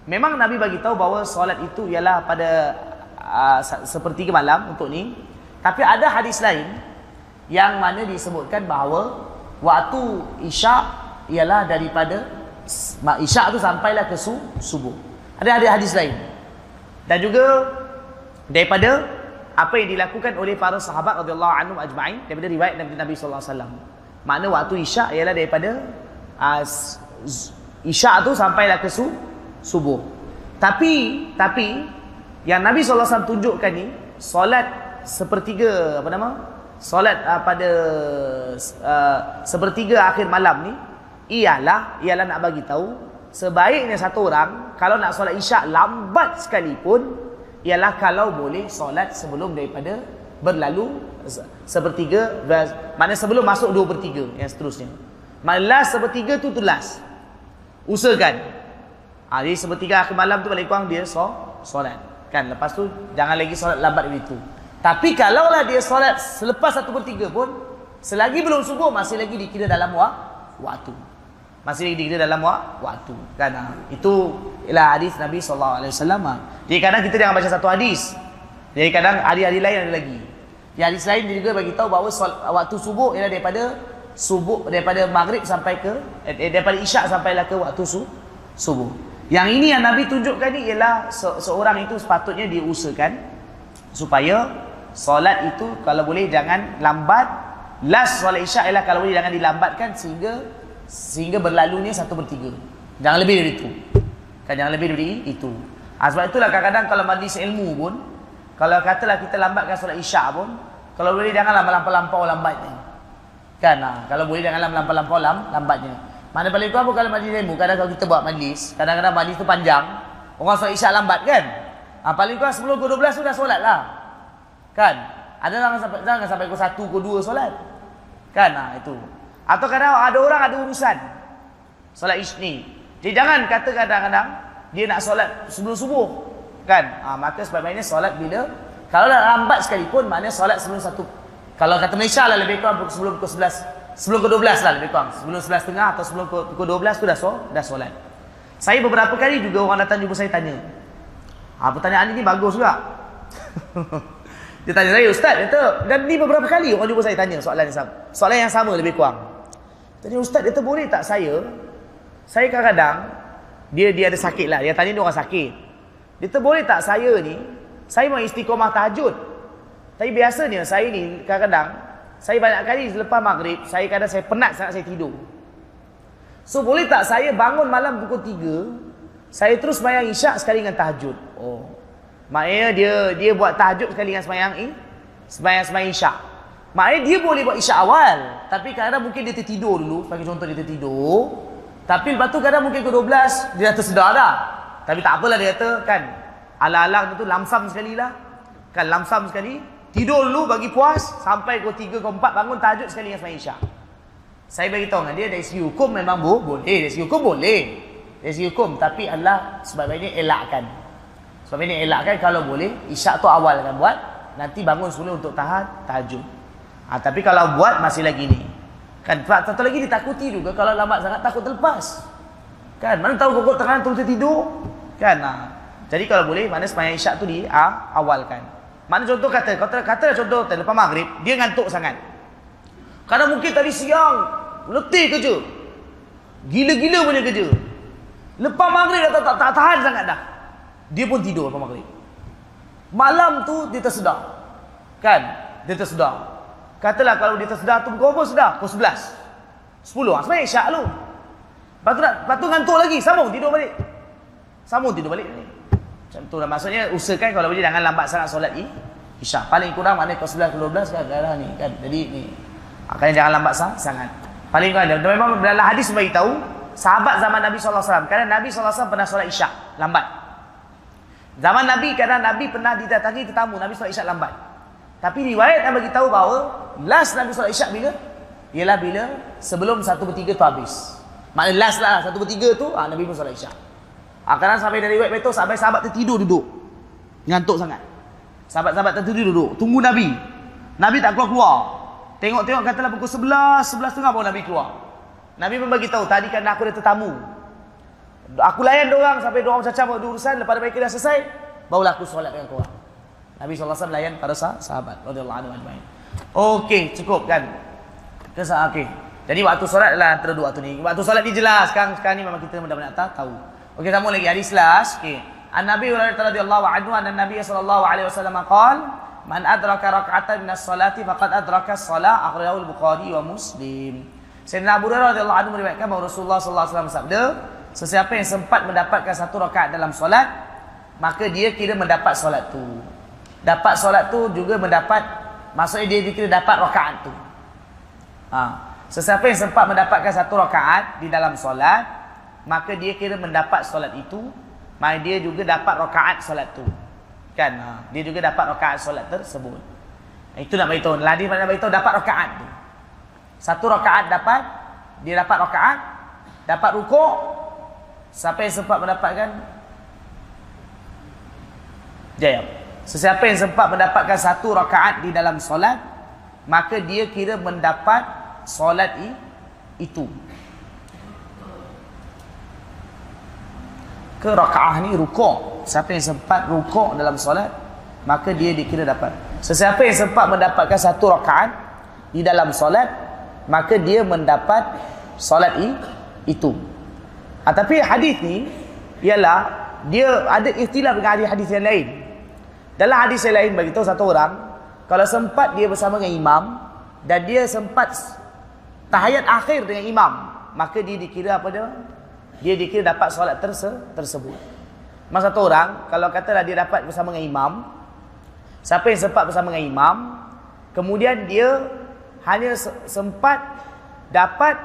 Memang Nabi bagi tahu bahawa solat itu ialah pada uh, sepertiga malam untuk ni. Tapi ada hadis lain yang mana disebutkan bahawa waktu isyak ialah daripada isyak tu sampailah ke subuh. Ada ada hadis lain. Dan juga daripada apa yang dilakukan oleh para sahabat radhiyallahu anhum ajma'in daripada riwayat Nabi Nabi sallallahu alaihi wasallam. Makna waktu isyak ialah daripada uh, isyak tu sampailah ke subuh subuh. Tapi tapi yang Nabi SAW tunjukkan ni solat sepertiga apa nama? Solat uh, pada uh, sepertiga akhir malam ni ialah ialah nak bagi tahu sebaiknya satu orang kalau nak solat isyak lambat sekalipun ialah kalau boleh solat sebelum daripada berlalu sepertiga mana sebelum masuk dua pertiga yang seterusnya. Malah sepertiga tu last. Usahakan Ha, jadi sepertiga akhir malam tu balik kurang dia so, solat. Kan lepas tu jangan lagi solat lambat begitu. Tapi kalaulah dia solat selepas satu per tiga pun selagi belum subuh masih lagi dikira dalam wa waktu. Masih lagi dalam wa waktu. Kan ha. itu ialah hadis Nabi wasallam. Ha. Jadi kadang kita jangan baca satu hadis. Jadi kadang hari-hari lain ada lagi. Di hadis lain dia juga bagi tahu bahawa waktu subuh ialah daripada subuh daripada maghrib sampai ke eh, daripada isyak sampailah ke waktu su, subuh. Yang ini yang Nabi tunjukkan ni ialah se seorang itu sepatutnya diusahakan supaya solat itu kalau boleh jangan lambat. Last solat isyak ialah kalau boleh jangan dilambatkan sehingga sehingga berlalunya satu per tiga. Jangan lebih dari itu. Kan jangan lebih dari itu. Ha, sebab itulah kadang-kadang kalau majlis ilmu pun kalau katalah kita lambatkan solat isyak pun kalau boleh janganlah melampau-lampau lambatnya. Kan ha, kalau boleh janganlah melampau-lampau lambatnya. Mana paling kurang pun kalau majlis ilmu, kadang kalau kita buat majlis, kadang-kadang majlis tu panjang, Orang solat isyak lambat kan? Ha, paling kurang 10 ke 12 tu dah solat lah. Kan? Ada orang sampai sampai pukul 1 ke 2 solat. Kan? Ha, itu. Atau kadang ada orang ada urusan. Solat isni. Jadi jangan kata kadang-kadang dia nak solat sebelum subuh. Kan? Ha, maka sebabnya solat bila kalau dah lambat sekalipun maknanya solat sebelum satu kalau kata Malaysia lah lebih kurang sebelum pukul 11 sebelum pukul 12 lah lebih kurang sebelum 11 tengah atau sebelum pukul 12 tu dah so, dah solat saya beberapa kali juga orang datang jumpa saya tanya ha, pertanyaan ini bagus juga dia tanya saya ustaz kata dan ni beberapa kali orang jumpa saya tanya soalan yang sama soalan yang sama lebih kurang tanya ustaz dia boleh tak saya saya kadang-kadang dia dia ada sakit lah dia tanya ni orang sakit dia boleh tak saya ni saya mau istiqomah tahajud tapi biasanya saya ni kadang-kadang saya banyak kali selepas maghrib, saya kadang saya penat sangat saya tidur. So boleh tak saya bangun malam pukul 3, saya terus sembahyang isyak sekali dengan tahajud. Oh. Maknanya dia dia buat tahajud sekali dengan sembahyang ini, sembahyang sembahyang isyak. Maknanya dia boleh buat isyak awal, tapi kadang mungkin dia tertidur dulu, sebagai contoh dia tertidur. Tapi lepas tu kadang mungkin ke 12 dia dah tersedar dah. Tapi tak apalah dia kata kan. Ala-ala tu lamsam sekali lah. Kan lamsam sekali. Tidur dulu bagi puas sampai pukul 3 ke 4 bangun tahajud sekali dengan sembahyang Isyak. Saya bagi tahu dengan dia dari segi hukum memang bu, boleh, dari segi hukum boleh. Dari segi hukum tapi Allah ini elakkan. Sebab ini elakkan kalau boleh Isyak tu awal kan buat nanti bangun semula untuk tahan tahajud. Ha, tapi kalau buat masih lagi ni. Kan satu lagi ditakuti juga kalau lambat sangat takut terlepas. Kan mana tahu pukul tengah tu tidur. Kan ha. Jadi kalau boleh mana sembahyang Isyak tu di ha, awalkan. Mana contoh kata, kata kata contoh lepas maghrib, dia ngantuk sangat. Karena mungkin tadi siang letih kerja. Gila-gila punya kerja. Lepas maghrib dah tak, tak, tak tahan sangat dah. Dia pun tidur lepas maghrib. Malam tu dia tersedar. Kan? Dia tersedar. Katalah kalau dia tersedar tu pukul apa sedar? Pukul 11. 10. Ha, sebenarnya isyak lu. Lepas tu, lepas tu ngantuk lagi. Sambung tidur balik. Sambung tidur balik ni. Macam tu lah. Maksudnya usahakan kalau boleh jangan lambat sangat solat i. Isyak. Paling kurang mana ke 11 ke 12 kan. Darah ni kan. Jadi ni. Makanya jangan lambat sangat. Paling kurang. Dan memang dalam hadis bagi tahu. Sahabat zaman Nabi SAW. Kerana Nabi SAW pernah solat isyak. Lambat. Zaman Nabi kadang Nabi pernah didatangi tetamu. Nabi solat isyak lambat. Tapi riwayat yang bagi tahu bahawa. Last Nabi solat isyak bila? Ialah bila sebelum 1 per 3 tu habis. Maknanya last lah 1 per 3 tu. Ha, Nabi pun solat isyak. Akhirnya sampai dari web betul sampai sahabat tertidur duduk. Ngantuk sangat. Sahabat-sahabat tertidur duduk. Tunggu Nabi. Nabi tak keluar-keluar. Tengok-tengok katalah pukul 11, 11 tengah baru Nabi keluar. Nabi pun bagi tahu tadi kan aku ada tetamu. Aku layan orang sampai orang macam buat urusan lepas mereka dah selesai, barulah aku solat dengan kau. Nabi SAW layan para sahabat anhu ajmain. Okey, cukup kan? Kesah okey. Jadi waktu solat adalah antara dua waktu ni. Waktu solat dijelas sekarang sekarang ni memang kita mudah-mudahan tahu. Okey, sambung lagi hadis last. Okey. An-Nabi radhiyallahu anhu anna Nabi sallallahu alaihi wasallam qaal, "Man adraka rak'atan min as-salati faqad adraka as-salah." Akhrajahu al-Bukhari wa Muslim. Sayyidina Abu Hurairah radhiyallahu anhu meriwayatkan bahawa Rasulullah sallallahu alaihi wasallam sabda, "Sesiapa yang sempat mendapatkan satu rakaat dalam solat, maka dia kira mendapat solat tu." Dapat solat tu juga mendapat maksudnya dia dikira dapat rakaat tu. Ha. Sesiapa yang sempat mendapatkan satu rakaat di dalam solat, maka dia kira mendapat solat itu maka dia juga dapat rakaat solat tu. Kan? Ha. dia juga dapat rakaat solat tersebut. Itu nak beritahu ladi mana beritahu dapat rakaat tu. Satu rakaat dapat dia dapat rakaat dapat rukuk siapa yang sempat mendapatkan? Jaya sesiapa yang sempat mendapatkan satu rakaat di dalam solat maka dia kira mendapat solat itu. Ke rakaah ni rukuk siapa yang sempat rukuk dalam solat maka dia dikira dapat. Sesiapa yang sempat mendapatkan satu rakaat di dalam solat maka dia mendapat solat itu. Ha, tapi hadis ni ialah dia ada ikhtilaf dengan hadis-hadis yang lain dalam hadis yang lain bagi tahu satu orang kalau sempat dia bersama dengan imam dan dia sempat tahayat akhir dengan imam maka dia dikira apa dia dia dikira dapat solat terse tersebut. Masa satu orang, kalau katalah dia dapat bersama dengan imam, siapa yang sempat bersama dengan imam, kemudian dia hanya sempat dapat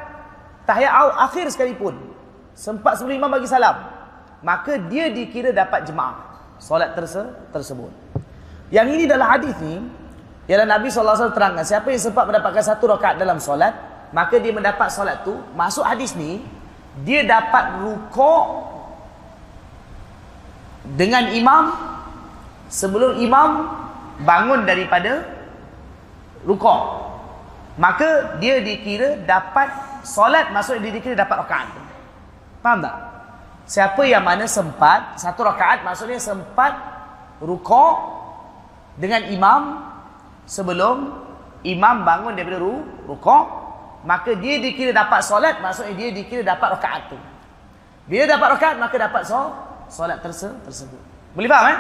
tahiyat akhir sekalipun. Sempat sebelum imam bagi salam. maka dia dikira dapat jemaah solat terse tersebut. Yang ini dalam hadis ni ialah Nabi SAW terangkan siapa yang sempat mendapatkan satu rakaat dalam solat maka dia mendapat solat tu. Masuk hadis ni dia dapat rukuk dengan imam sebelum imam bangun daripada rukuk. Maka dia dikira dapat solat maksudnya dia dikira dapat rakaat. Faham tak? Siapa yang mana sempat satu rakaat maksudnya sempat rukuk dengan imam sebelum imam bangun daripada rukuk maka dia dikira dapat solat maksudnya dia dikira dapat rakaat tu bila dapat rakaat maka dapat solat solat terse tersebut. Boleh faham eh?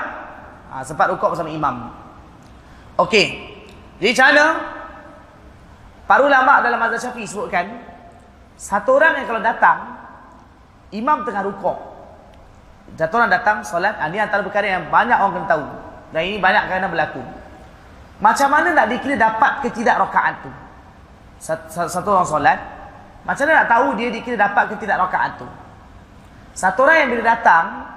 Ha, sempat rukuk bersama imam. Okey. Jadi mana? Para ulama dalam mazhab Syafi'i sebutkan satu orang yang kalau datang imam tengah rukuk. Satu orang datang solat, ha, ini antara perkara yang banyak orang kena tahu. Dan ini banyak kerana berlaku. Macam mana nak dikira dapat ke tidak rakaat tu? Satu orang solat, macam mana nak tahu dia dikira dapat ke tidak rakaat tu? Satu orang yang bila datang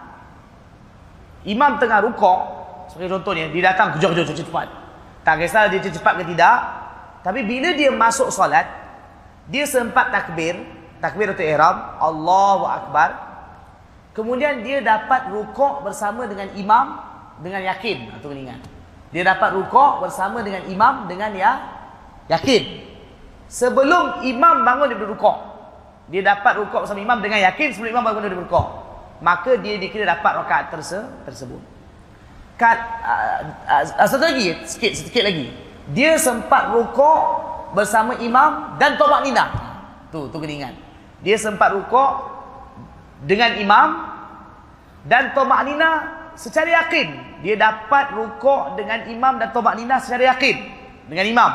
Imam tengah rukuk, sebagai contohnya, dia datang kejar-kejar cepat. Tak kisah dia cepat ke tidak. Tapi bila dia masuk solat, dia sempat takbir, takbir untuk ihram, Allahu Akbar. Kemudian dia dapat rukuk bersama dengan imam dengan yakin atau ingat. Dia dapat rukuk bersama dengan imam dengan ya yakin. Sebelum imam bangun daripada rukuk. Dia dapat rukuk bersama imam dengan yakin sebelum imam bangun daripada rukuk maka dia dikira dapat rakaat terse tersebut. Kat uh, uh, satu lagi sikit sedikit lagi. Dia sempat rukuk bersama imam dan tobat nina. Tu tu kena ingat. Dia sempat rukuk dengan imam dan tobat nina secara yakin. Dia dapat rukuk dengan imam dan tobat nina secara yakin. Dengan imam.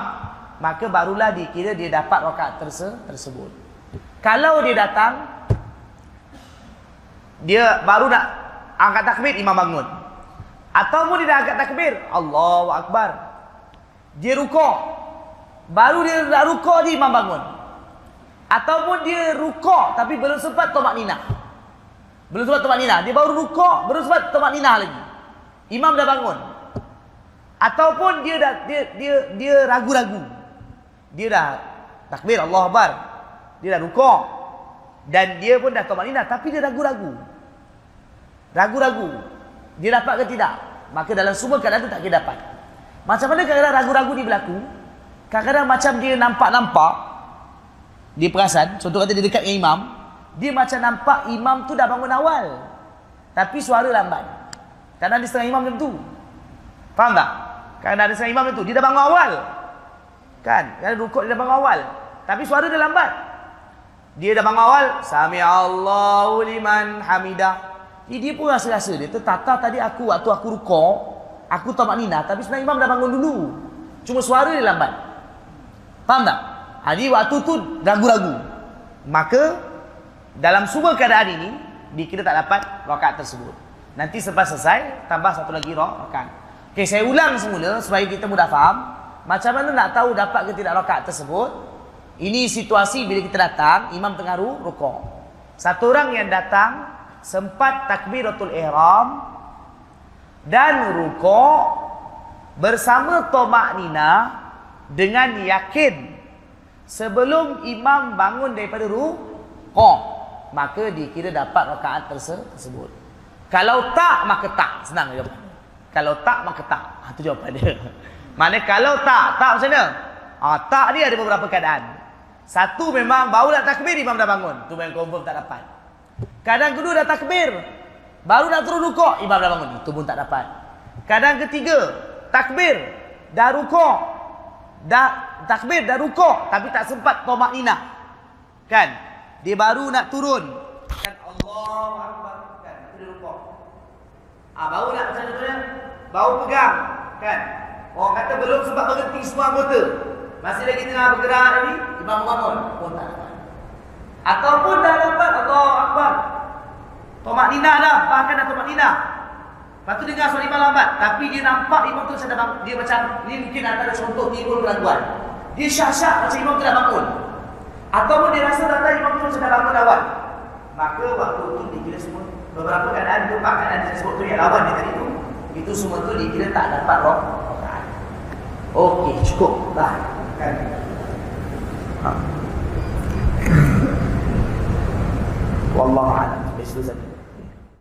Maka barulah dikira dia dapat rakaat terse tersebut. Kalau dia datang dia baru nak angkat takbir imam bangun. Ataupun dia dah angkat takbir Allahu akbar. Dia rukuk. Baru dia dah rukuk dia imam bangun. Ataupun dia rukuk tapi belum sempat tomak nina belum sempat tomak nina dia baru rukuk belum sempat tomak nina lagi imam dah bangun ataupun dia dah dia dia dia ragu-ragu dia dah takbir Allah akbar dia dah rukuk dan dia pun dah tomak nina tapi dia ragu-ragu Ragu-ragu. Dia dapat ke tidak? Maka dalam semua keadaan itu tak kira dapat. Macam mana kadang-kadang ragu-ragu ni berlaku? Kadang-kadang macam dia nampak-nampak. Dia perasan. Contoh kata dia dekat dengan imam. Dia macam nampak imam tu dah bangun awal. Tapi suara lambat. Kadang ada setengah imam macam tu. Faham tak? Kadang ada setengah imam macam tu. Dia dah bangun awal. Kan? Kadang rukuk dia dah bangun awal. Tapi suara dia lambat. Dia dah bangun awal. Sami Allahu liman hamidah. Jadi dia pun rasa-rasa dia tertata tadi aku waktu aku rukuk, aku tamak nina tapi sebenarnya imam dah bangun dulu. Cuma suara dia lambat. Faham tak? Jadi ha, waktu tu ragu-ragu. Maka dalam semua keadaan ini dikira tak dapat rakaat tersebut. Nanti selepas selesai tambah satu lagi rakaat. Okey, saya ulang semula supaya kita mudah faham macam mana nak tahu dapat ke tidak rakaat tersebut. Ini situasi bila kita datang, imam tengah rukuk. Satu orang yang datang sempat takbiratul ihram dan rukuk bersama tomak nina dengan yakin sebelum imam bangun daripada rukuk maka dikira dapat rakaat tersebut kalau tak maka tak senang jawapan kalau tak maka tak ha, itu jawapan dia mana kalau tak tak macam mana ha, tak dia ada beberapa keadaan satu memang baru nak takbir imam dah bangun tu memang confirm tak dapat Kadang kedua dah takbir. Baru nak turun rukuk, imam dah bangun. Itu pun tak dapat. Kadang ketiga, takbir. Dah rukuk. Dah takbir, dah rukuk. Tapi tak sempat tomak nina. Kan? Dia baru nak turun. Kan Allah Akbar. Kan? Itu dia rukuk. Ah, baru nak macam tu ya? Baru pegang. Kan? Orang kata belum sempat berhenti semua anggota. Masih lagi tengah bergerak tadi. Imam bangun. Pun tak. Ataupun dah dapat Allah Akbar. Tomak nina dah. Bahkan dah tomak nina. Lepas tu dengar suara imam lambat. Tapi dia nampak imam tu sedang Dia macam, ni mungkin antara contoh timbul keraguan. Dia syak-syak macam imam tu dah bangun. Ataupun dia rasa tanda imam tu sedang bangun awal. maka waktu itu dikira semua beberapa keadaan tu empat keadaan sebut tu yang lawan dia tadi tu itu semua tu dikira tak dapat roh Okey, cukup lah. Kan? Ha. Saja.